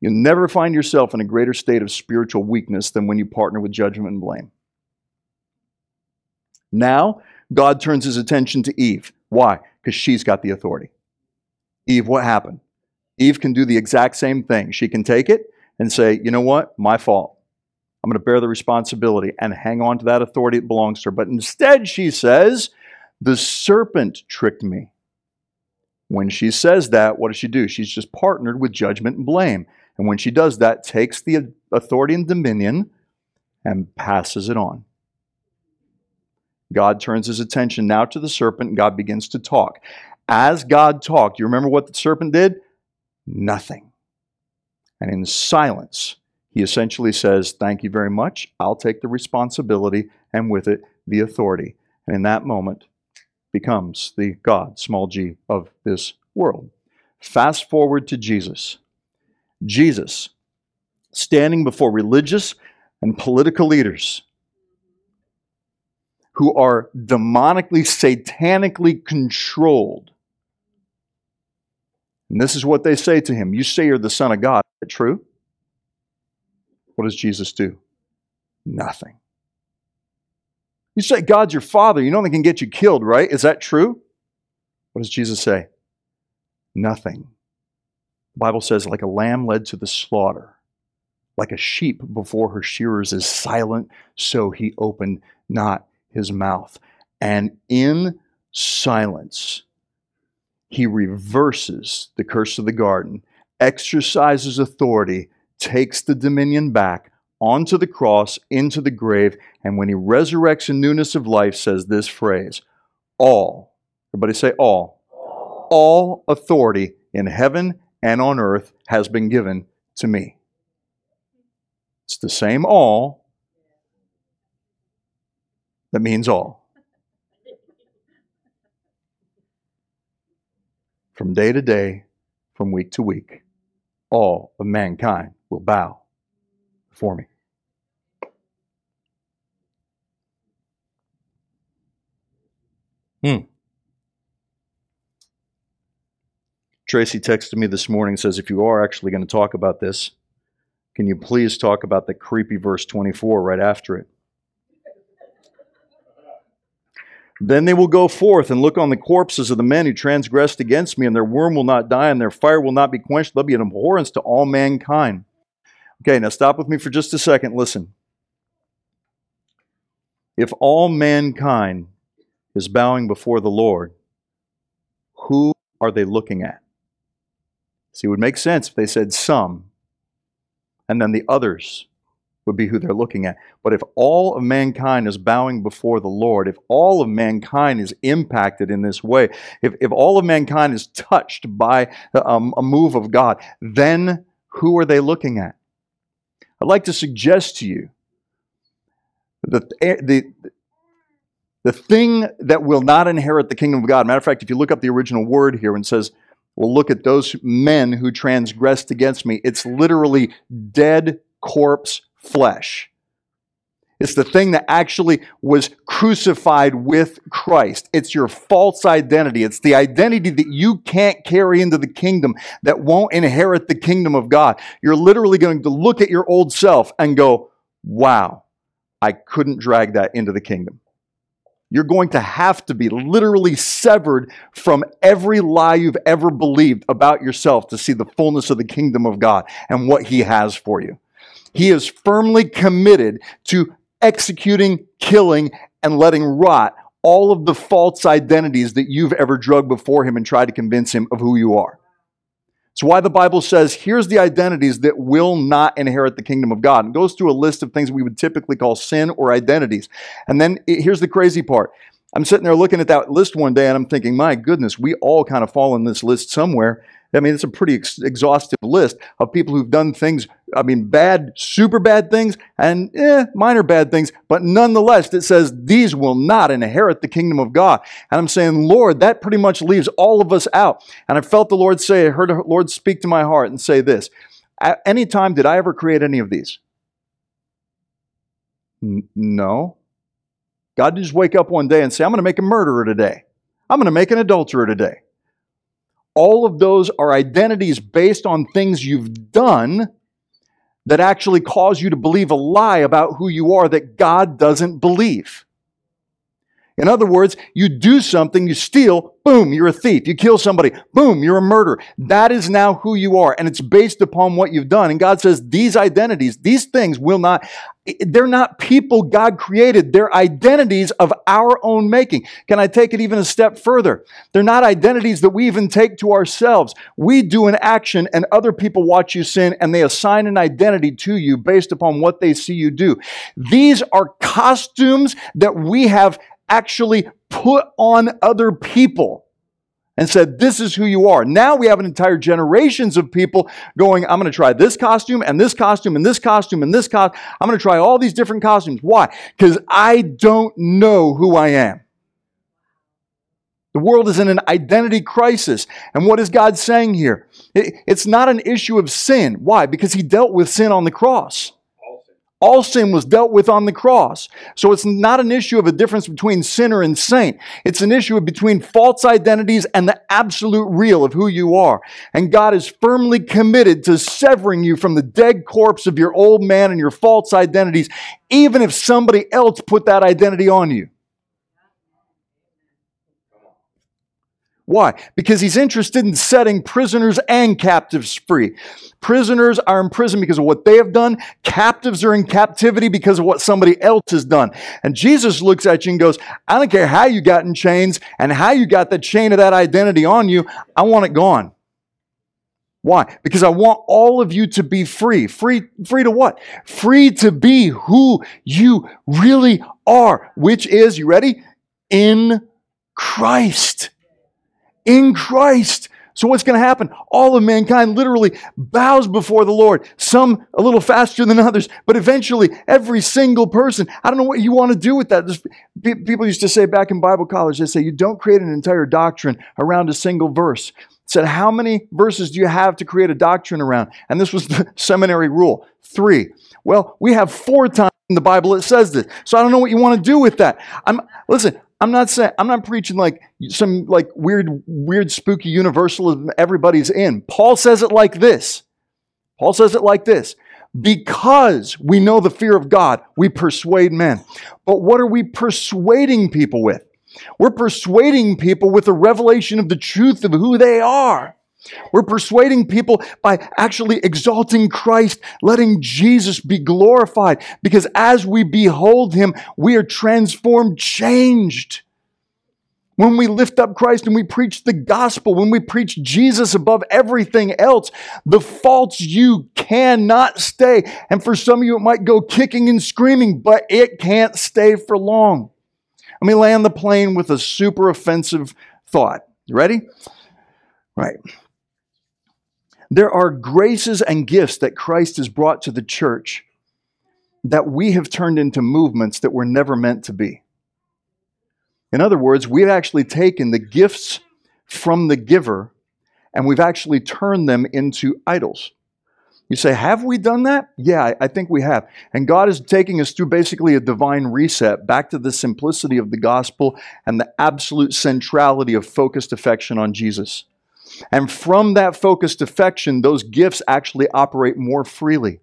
You'll never find yourself in a greater state of spiritual weakness than when you partner with judgment and blame. Now, God turns his attention to Eve. Why? Because she's got the authority. Eve, what happened? Eve can do the exact same thing. She can take it and say, you know what? My fault. I'm going to bear the responsibility and hang on to that authority that belongs to her. But instead, she says, the serpent tricked me. When she says that, what does she do? She's just partnered with judgment and blame. And when she does that, takes the authority and dominion and passes it on. God turns his attention now to the serpent and God begins to talk. As God talked, you remember what the serpent did? Nothing. And in silence, he essentially says, Thank you very much. I'll take the responsibility and with it the authority. And in that moment, becomes the God, small g, of this world. Fast forward to Jesus. Jesus, standing before religious and political leaders who are demonically, satanically controlled. And this is what they say to him You say you're the Son of God Is it true? What does Jesus do? Nothing. You say God's your father, you know they can get you killed, right? Is that true? What does Jesus say? Nothing. The Bible says, like a lamb led to the slaughter, like a sheep before her shearers is silent, so he opened not his mouth. And in silence, he reverses the curse of the garden exercises authority, takes the dominion back onto the cross, into the grave, and when he resurrects in newness of life, says this phrase All, everybody say all, all authority in heaven and on earth has been given to me. It's the same all that means all. From day to day, from week to week all of mankind will bow before me. Hmm. Tracy texted me this morning and says, if you are actually going to talk about this, can you please talk about the creepy verse 24 right after it? Then they will go forth and look on the corpses of the men who transgressed against me, and their worm will not die, and their fire will not be quenched. They'll be an abhorrence to all mankind. Okay, now stop with me for just a second. Listen. if all mankind is bowing before the Lord, who are they looking at? See, it would make sense if they said some, and then the others would be who they're looking at. But if all of mankind is bowing before the Lord, if all of mankind is impacted in this way, if, if all of mankind is touched by um, a move of God, then who are they looking at? I'd like to suggest to you that the, the thing that will not inherit the kingdom of God, matter of fact, if you look up the original word here and says, well, look at those men who transgressed against me, it's literally dead corpse flesh. It's the thing that actually was crucified with Christ. It's your false identity. It's the identity that you can't carry into the kingdom that won't inherit the kingdom of God. You're literally going to look at your old self and go, wow, I couldn't drag that into the kingdom. You're going to have to be literally severed from every lie you've ever believed about yourself to see the fullness of the kingdom of God and what He has for you. He is firmly committed to executing, killing, and letting rot all of the false identities that you've ever drugged before him and tried to convince him of who you are. It's why the Bible says, here's the identities that will not inherit the kingdom of God. And goes through a list of things we would typically call sin or identities. And then here's the crazy part. I'm sitting there looking at that list one day and I'm thinking, my goodness, we all kind of fall in this list somewhere. I mean, it's a pretty ex- exhaustive list of people who've done things, I mean, bad, super bad things, and eh, minor bad things, but nonetheless, it says these will not inherit the kingdom of God. And I'm saying, Lord, that pretty much leaves all of us out. And I felt the Lord say, I heard the Lord speak to my heart and say this At any time did I ever create any of these? N- no. God just wake up one day and say, I'm going to make a murderer today. I'm going to make an adulterer today all of those are identities based on things you've done that actually cause you to believe a lie about who you are that God doesn't believe. In other words, you do something, you steal, boom, you're a thief. You kill somebody, boom, you're a murderer. That is now who you are, and it's based upon what you've done. And God says these identities, these things will not, they're not people God created. They're identities of our own making. Can I take it even a step further? They're not identities that we even take to ourselves. We do an action, and other people watch you sin, and they assign an identity to you based upon what they see you do. These are costumes that we have actually put on other people and said, This is who you are. Now we have an entire generations of people going, I'm going to try this costume and this costume and this costume and this costume. I'm going to try all these different costumes. Why? Because I don't know who I am. The world is in an identity crisis. And what is God saying here? It's not an issue of sin. Why? Because He dealt with sin on the cross. All sin was dealt with on the cross. So it's not an issue of a difference between sinner and saint. It's an issue of between false identities and the absolute real of who you are. And God is firmly committed to severing you from the dead corpse of your old man and your false identities, even if somebody else put that identity on you. Why? Because he's interested in setting prisoners and captives free. Prisoners are in prison because of what they have done. Captives are in captivity because of what somebody else has done. And Jesus looks at you and goes, I don't care how you got in chains and how you got the chain of that identity on you. I want it gone. Why? Because I want all of you to be free. Free, free to what? Free to be who you really are, which is, you ready? In Christ in Christ. So what's going to happen? All of mankind literally bows before the Lord. Some a little faster than others, but eventually every single person. I don't know what you want to do with that. people used to say back in Bible college, they say you don't create an entire doctrine around a single verse. said, how many verses do you have to create a doctrine around? And this was the seminary rule. Three. Well, we have four times in the Bible it says this. So I don't know what you want to do with that. I'm listen, I'm not saying I'm not preaching like some like weird, weird, spooky universalism everybody's in. Paul says it like this. Paul says it like this. Because we know the fear of God, we persuade men. But what are we persuading people with? We're persuading people with the revelation of the truth of who they are. We're persuading people by actually exalting Christ, letting Jesus be glorified. Because as we behold him, we are transformed, changed. When we lift up Christ and we preach the gospel, when we preach Jesus above everything else, the false you cannot stay. And for some of you, it might go kicking and screaming, but it can't stay for long. Let me land the plane with a super offensive thought. You ready? Right. There are graces and gifts that Christ has brought to the church that we have turned into movements that were never meant to be. In other words, we've actually taken the gifts from the giver and we've actually turned them into idols. You say, have we done that? Yeah, I think we have. And God is taking us through basically a divine reset back to the simplicity of the gospel and the absolute centrality of focused affection on Jesus. And from that focused affection, those gifts actually operate more freely.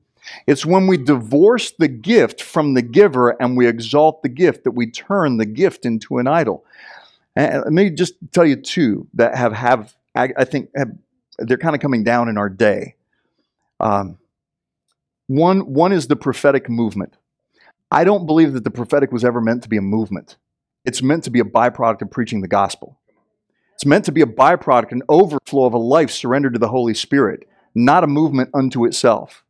It's when we divorce the gift from the giver and we exalt the gift that we turn the gift into an idol. And let me just tell you two that have, have I think, have, they're kind of coming down in our day. Um, one, one is the prophetic movement. I don't believe that the prophetic was ever meant to be a movement. It's meant to be a byproduct of preaching the gospel. It's meant to be a byproduct, an overflow of a life surrendered to the Holy Spirit, not a movement unto itself.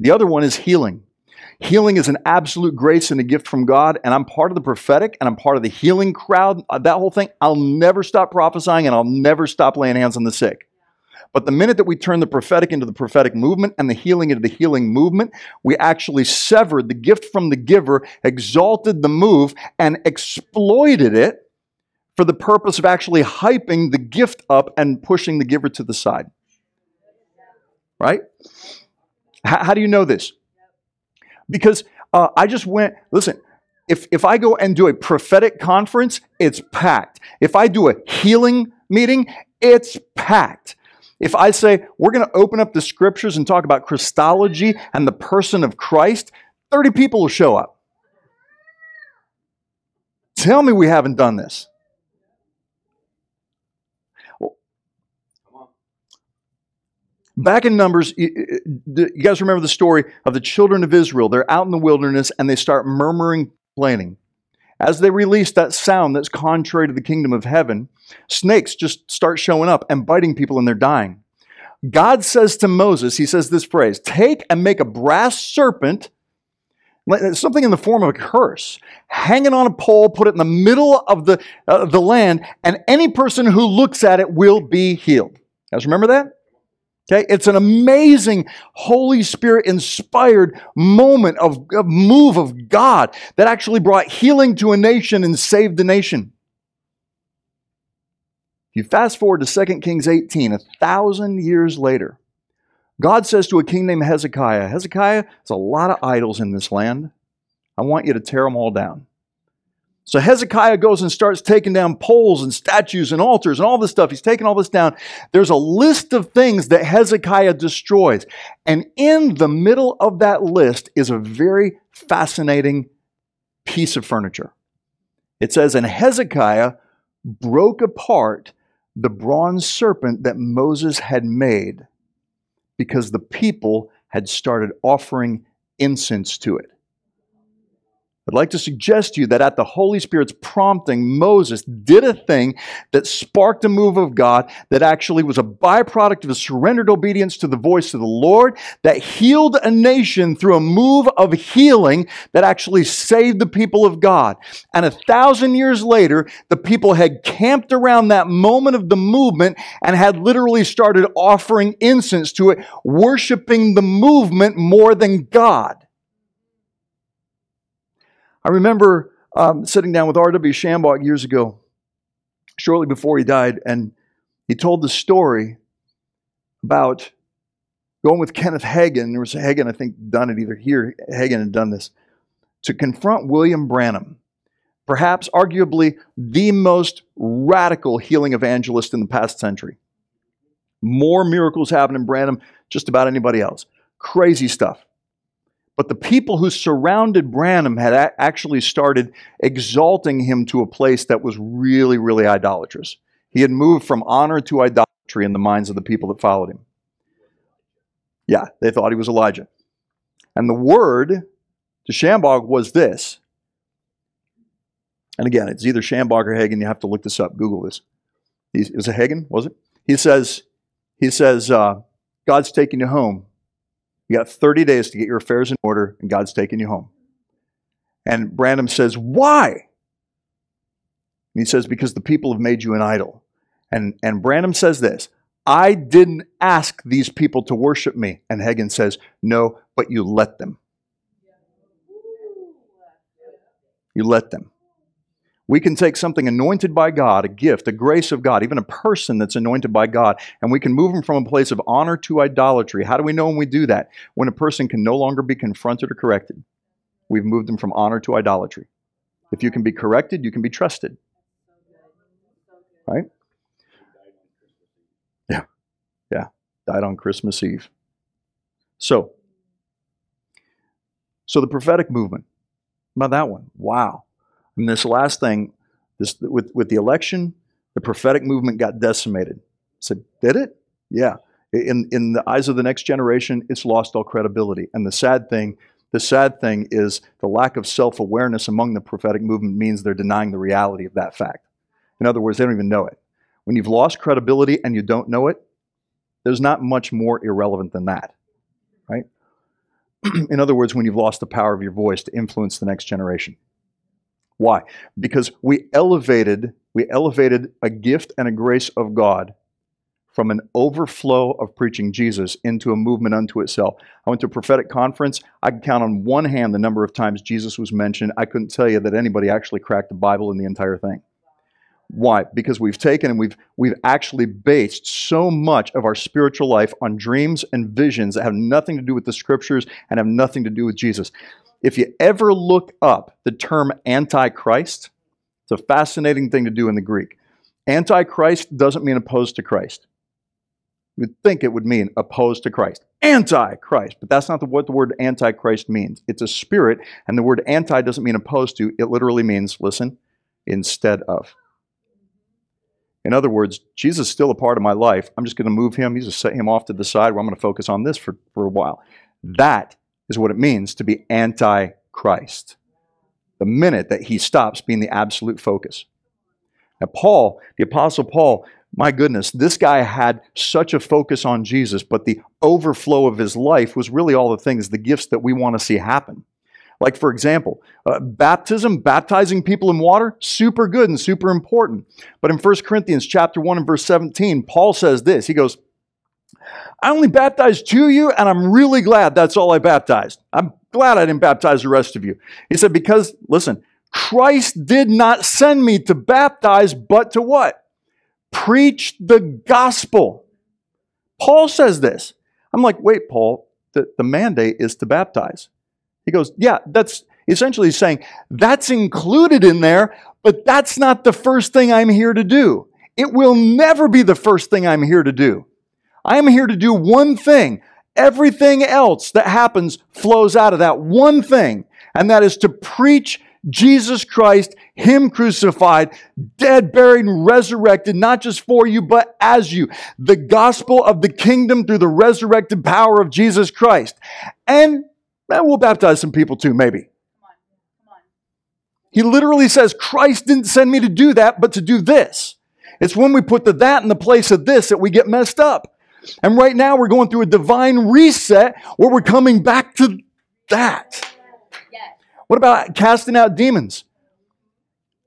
The other one is healing. Healing is an absolute grace and a gift from God, and I'm part of the prophetic and I'm part of the healing crowd. Uh, that whole thing, I'll never stop prophesying and I'll never stop laying hands on the sick. But the minute that we turn the prophetic into the prophetic movement and the healing into the healing movement, we actually severed the gift from the giver, exalted the move, and exploited it for the purpose of actually hyping the gift up and pushing the giver to the side. Right? How, how do you know this? Because uh, I just went, listen, if, if I go and do a prophetic conference, it's packed. If I do a healing meeting, it's packed. If I say we're going to open up the scriptures and talk about Christology and the person of Christ, 30 people will show up. Tell me we haven't done this. Back in Numbers, you guys remember the story of the children of Israel. They're out in the wilderness and they start murmuring, complaining. As they release that sound that's contrary to the kingdom of heaven, snakes just start showing up and biting people and they're dying. God says to Moses, He says this phrase Take and make a brass serpent, something in the form of a curse, hang it on a pole, put it in the middle of the, uh, the land, and any person who looks at it will be healed. Guys, remember that? Okay, it's an amazing Holy Spirit inspired moment of, of move of God that actually brought healing to a nation and saved the nation. You fast forward to 2 Kings 18, a thousand years later, God says to a king named Hezekiah, Hezekiah, there's a lot of idols in this land. I want you to tear them all down. So Hezekiah goes and starts taking down poles and statues and altars and all this stuff. He's taking all this down. There's a list of things that Hezekiah destroys. And in the middle of that list is a very fascinating piece of furniture. It says, And Hezekiah broke apart the bronze serpent that Moses had made because the people had started offering incense to it. I'd like to suggest to you that at the Holy Spirit's prompting, Moses did a thing that sparked a move of God that actually was a byproduct of a surrendered obedience to the voice of the Lord, that healed a nation through a move of healing that actually saved the people of God. And a thousand years later, the people had camped around that moment of the movement and had literally started offering incense to it, worshiping the movement more than God. I remember um, sitting down with R.W. Schambach years ago, shortly before he died, and he told the story about going with Kenneth Hagin. There was Hagin, I think, done it either here. Hagin had done this to confront William Branham, perhaps arguably the most radical healing evangelist in the past century. More miracles happen in Branham just about anybody else. Crazy stuff. But the people who surrounded Branham had a- actually started exalting him to a place that was really, really idolatrous. He had moved from honor to idolatry. in the minds of the people that followed him. Yeah, they thought he was Elijah. And the word to Schambach was this. And again, it's either Schambach or Hagin. You have to look this up. Google this. He's, it was a Hagin, was it? He says, he says, uh, God's taking you home. You got 30 days to get your affairs in order, and God's taking you home. And Branham says, Why? And he says, Because the people have made you an idol. And, and Branham says this I didn't ask these people to worship me. And Hagin says, No, but you let them. You let them. We can take something anointed by God, a gift, a grace of God, even a person that's anointed by God, and we can move them from a place of honor to idolatry. How do we know when we do that? When a person can no longer be confronted or corrected. We've moved them from honor to idolatry. If you can be corrected, you can be trusted. Right? Yeah. Yeah. Died on Christmas Eve. So, so the prophetic movement. About that one? Wow. And this last thing, this with, with the election, the prophetic movement got decimated. Said, did it? Yeah. In, in the eyes of the next generation, it's lost all credibility. And the sad thing, the sad thing is the lack of self-awareness among the prophetic movement means they're denying the reality of that fact. In other words, they don't even know it. When you've lost credibility and you don't know it, there's not much more irrelevant than that. Right? in other words, when you've lost the power of your voice to influence the next generation. Why? Because we elevated, we elevated a gift and a grace of God from an overflow of preaching Jesus into a movement unto itself. I went to a prophetic conference. I could count on one hand the number of times Jesus was mentioned. I couldn't tell you that anybody actually cracked the Bible in the entire thing. Why? Because we've taken and we've we've actually based so much of our spiritual life on dreams and visions that have nothing to do with the scriptures and have nothing to do with Jesus. If you ever look up the term Antichrist, it's a fascinating thing to do in the Greek. Antichrist doesn't mean opposed to Christ. You'd think it would mean opposed to Christ. Antichrist. But that's not the, what the word Antichrist means. It's a spirit, and the word anti doesn't mean opposed to. It literally means, listen, instead of. In other words, Jesus is still a part of my life. I'm just going to move him. He's just set him off to the side where I'm going to focus on this for, for a while. That is what it means to be anti Christ. The minute that he stops being the absolute focus. Now, Paul, the Apostle Paul, my goodness, this guy had such a focus on Jesus, but the overflow of his life was really all the things, the gifts that we want to see happen. Like, for example, uh, baptism, baptizing people in water, super good and super important. But in 1 Corinthians chapter 1 and verse 17, Paul says this. He goes, I only baptized two of you, and I'm really glad that's all I baptized. I'm glad I didn't baptize the rest of you. He said, Because, listen, Christ did not send me to baptize, but to what? Preach the gospel. Paul says this. I'm like, wait, Paul, the, the mandate is to baptize. He goes, yeah, that's essentially saying that's included in there, but that's not the first thing I'm here to do. It will never be the first thing I'm here to do. I am here to do one thing. Everything else that happens flows out of that one thing, and that is to preach Jesus Christ, Him crucified, dead, buried, and resurrected, not just for you, but as you. The gospel of the kingdom through the resurrected power of Jesus Christ. And man, we'll baptize some people too, maybe. He literally says, Christ didn't send me to do that, but to do this. It's when we put the that in the place of this that we get messed up. And right now we're going through a divine reset where we're coming back to that. What about casting out demons?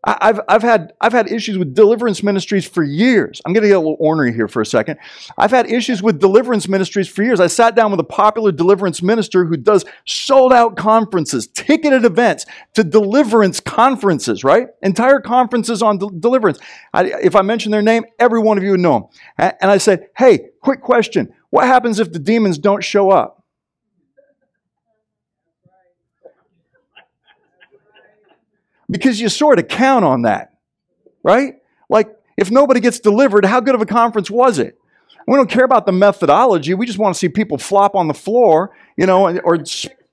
I've, I've, had, I've had issues with deliverance ministries for years. I'm going to get a little ornery here for a second. I've had issues with deliverance ministries for years. I sat down with a popular deliverance minister who does sold out conferences, ticketed events to deliverance conferences, right? Entire conferences on de- deliverance. I, if I mention their name, every one of you would know them. And I said, hey, quick question. What happens if the demons don't show up? Because you sort of count on that, right? Like, if nobody gets delivered, how good of a conference was it? We don't care about the methodology. We just want to see people flop on the floor, you know, or,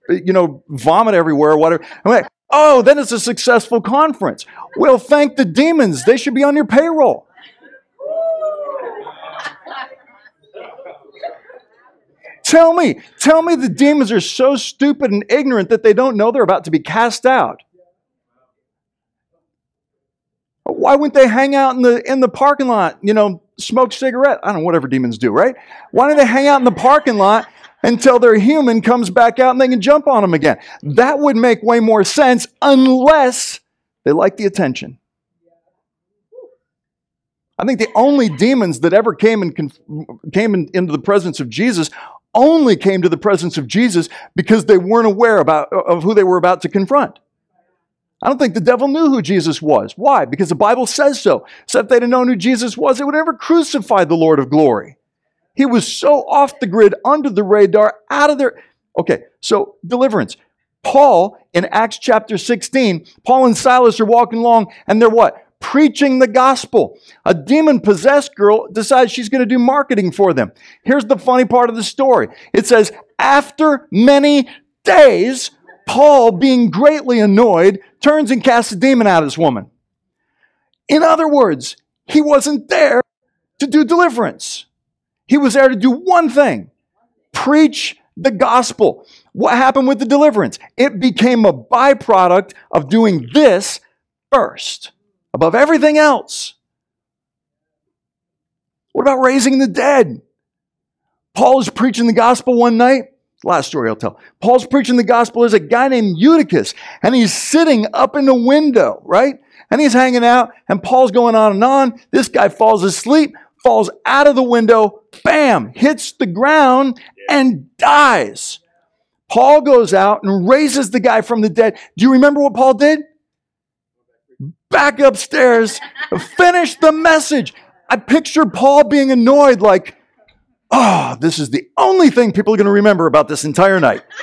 you know, vomit everywhere or whatever. Like, oh, then it's a successful conference. Well, thank the demons. They should be on your payroll. Tell me, tell me the demons are so stupid and ignorant that they don't know they're about to be cast out. Why wouldn't they hang out in the in the parking lot, you know, smoke cigarette? I don't know, whatever demons do, right? Why don't they hang out in the parking lot until their human comes back out and they can jump on them again? That would make way more sense unless they like the attention. I think the only demons that ever came and conf- came in, into the presence of Jesus only came to the presence of Jesus because they weren't aware about, of who they were about to confront. I don't think the devil knew who Jesus was. Why? Because the Bible says so. So if they'd have known who Jesus was, they would never crucify the Lord of glory. He was so off the grid, under the radar, out of there. Okay, so deliverance. Paul in Acts chapter 16, Paul and Silas are walking along and they're what? Preaching the gospel. A demon possessed girl decides she's going to do marketing for them. Here's the funny part of the story it says, after many days, Paul, being greatly annoyed, turns and casts a demon out of this woman. In other words, he wasn't there to do deliverance. He was there to do one thing preach the gospel. What happened with the deliverance? It became a byproduct of doing this first, above everything else. What about raising the dead? Paul is preaching the gospel one night. Last story I'll tell. Paul's preaching the gospel. There's a guy named Eutychus, and he's sitting up in the window, right? And he's hanging out, and Paul's going on and on. This guy falls asleep, falls out of the window, bam, hits the ground, and dies. Paul goes out and raises the guy from the dead. Do you remember what Paul did? Back upstairs, finish the message. I picture Paul being annoyed, like, oh, this is the only thing people are going to remember about this entire night.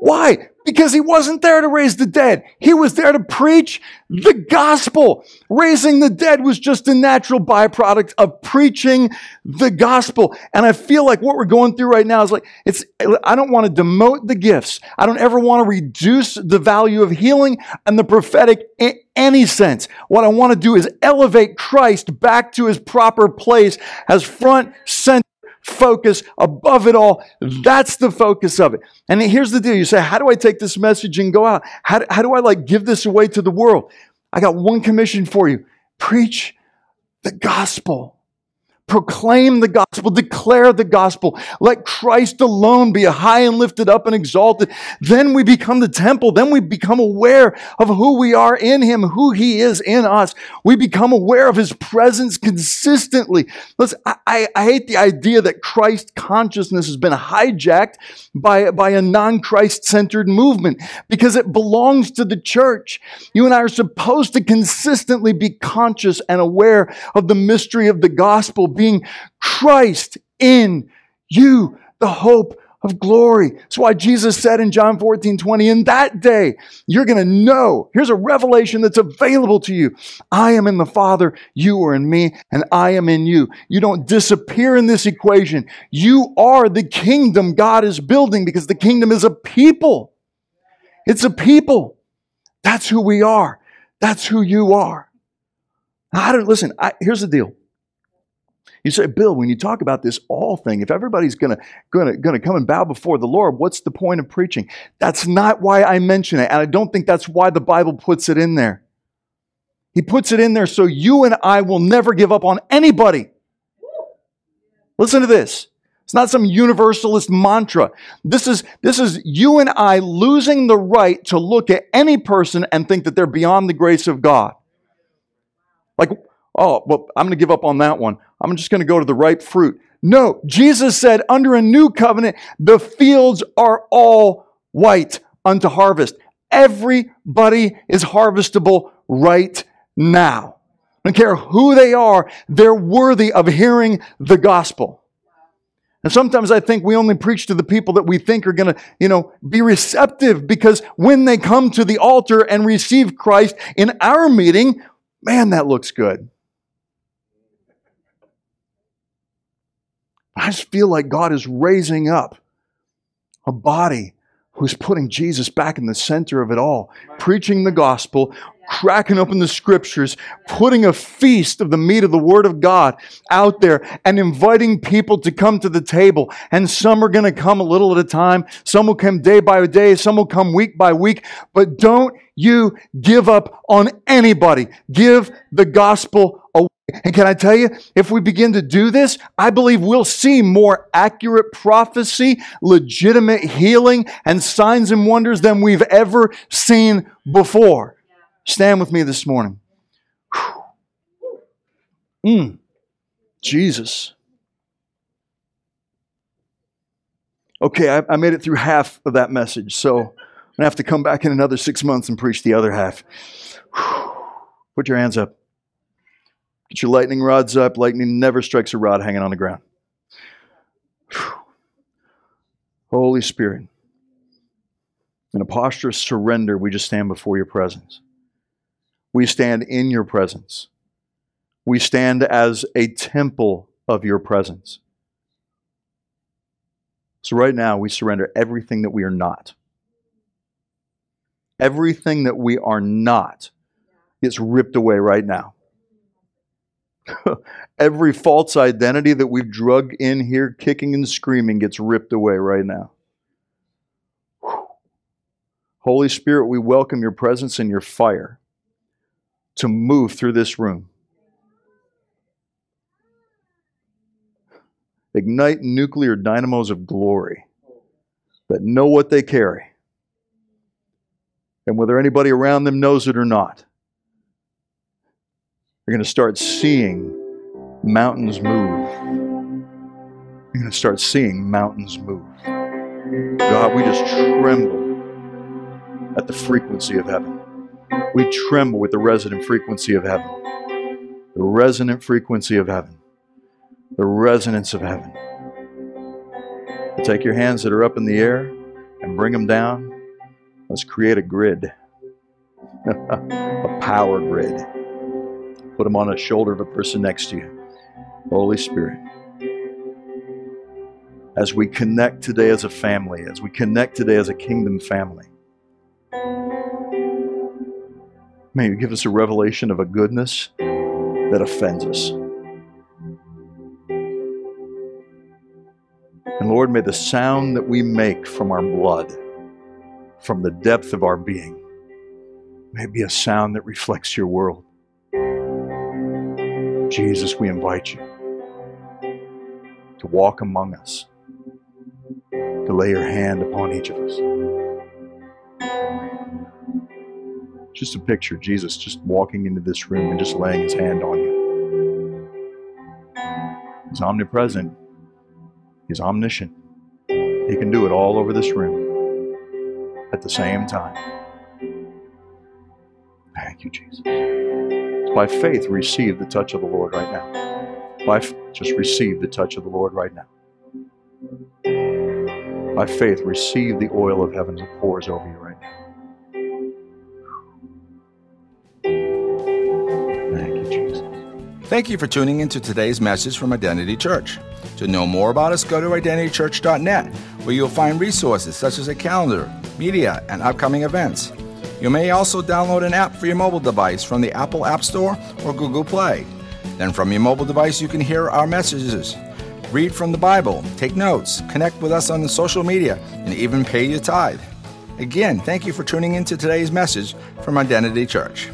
Why? Because he wasn't there to raise the dead. He was there to preach the gospel. Raising the dead was just a natural byproduct of preaching the gospel. And I feel like what we're going through right now is like, it's, I don't want to demote the gifts. I don't ever want to reduce the value of healing and the prophetic in any sense. What I want to do is elevate Christ back to his proper place as front, center, focus above it all. That's the focus of it. And here's the deal. You say, how do I take this message and go out? How, how do I like give this away to the world? I got one commission for you. Preach the gospel. Proclaim the gospel, declare the gospel. Let Christ alone be high and lifted up and exalted. Then we become the temple. Then we become aware of who we are in Him, who He is in us. We become aware of His presence consistently. Listen, I, I, I hate the idea that Christ consciousness has been hijacked by, by a non Christ centered movement because it belongs to the church. You and I are supposed to consistently be conscious and aware of the mystery of the gospel being Christ in you, the hope of glory. That's why Jesus said in John 14, 20, in that day, you're going to know. Here's a revelation that's available to you. I am in the Father, you are in me, and I am in you. You don't disappear in this equation. You are the kingdom God is building because the kingdom is a people. It's a people. That's who we are. That's who you are. I don't, listen, I, here's the deal. You say, Bill, when you talk about this all thing, if everybody's gonna, gonna, gonna come and bow before the Lord, what's the point of preaching? That's not why I mention it. And I don't think that's why the Bible puts it in there. He puts it in there so you and I will never give up on anybody. Listen to this. It's not some universalist mantra. This is, this is you and I losing the right to look at any person and think that they're beyond the grace of God. Like, oh, well, I'm going to give up on that one. I'm just going to go to the ripe fruit. No, Jesus said, under a new covenant, the fields are all white unto harvest. Everybody is harvestable right now. I don't care who they are, they're worthy of hearing the gospel. And sometimes I think we only preach to the people that we think are going to, you know, be receptive because when they come to the altar and receive Christ in our meeting, man, that looks good. I just feel like God is raising up a body who's putting Jesus back in the center of it all, preaching the gospel, cracking open the scriptures, putting a feast of the meat of the Word of God out there, and inviting people to come to the table. And some are going to come a little at a time, some will come day by day, some will come week by week. But don't you give up on anybody. Give the gospel. And can I tell you, if we begin to do this, I believe we'll see more accurate prophecy, legitimate healing, and signs and wonders than we've ever seen before. Stand with me this morning. Mm. Jesus. Okay, I, I made it through half of that message, so I'm going to have to come back in another six months and preach the other half. Put your hands up. Get your lightning rods up. Lightning never strikes a rod hanging on the ground. Holy Spirit, in a posture of surrender, we just stand before your presence. We stand in your presence. We stand as a temple of your presence. So, right now, we surrender everything that we are not. Everything that we are not gets ripped away right now. Every false identity that we've drug in here, kicking and screaming, gets ripped away right now. Holy Spirit, we welcome your presence and your fire to move through this room. Ignite nuclear dynamos of glory that know what they carry. And whether anybody around them knows it or not, you're going to start seeing mountains move. You're going to start seeing mountains move. God, we just tremble at the frequency of heaven. We tremble with the resonant frequency of heaven. The resonant frequency of heaven. The resonance of heaven. Take your hands that are up in the air and bring them down. Let's create a grid, a power grid. Put them on the shoulder of a person next to you. Holy Spirit. As we connect today as a family, as we connect today as a kingdom family, may you give us a revelation of a goodness that offends us. And Lord, may the sound that we make from our blood, from the depth of our being, may be a sound that reflects your world. Jesus, we invite you to walk among us, to lay your hand upon each of us. Just a picture Jesus just walking into this room and just laying his hand on you. He's omnipresent, he's omniscient. He can do it all over this room at the same time. Thank you, Jesus. By faith, receive the touch of the Lord right now. By f- just receive the touch of the Lord right now. By faith, receive the oil of heaven that pours over you right now. Thank you, Jesus. Thank you for tuning into today's message from Identity Church. To know more about us, go to identitychurch.net, where you'll find resources such as a calendar, media, and upcoming events. You may also download an app for your mobile device from the Apple App Store or Google Play. Then, from your mobile device, you can hear our messages, read from the Bible, take notes, connect with us on the social media, and even pay your tithe. Again, thank you for tuning in to today's message from Identity Church.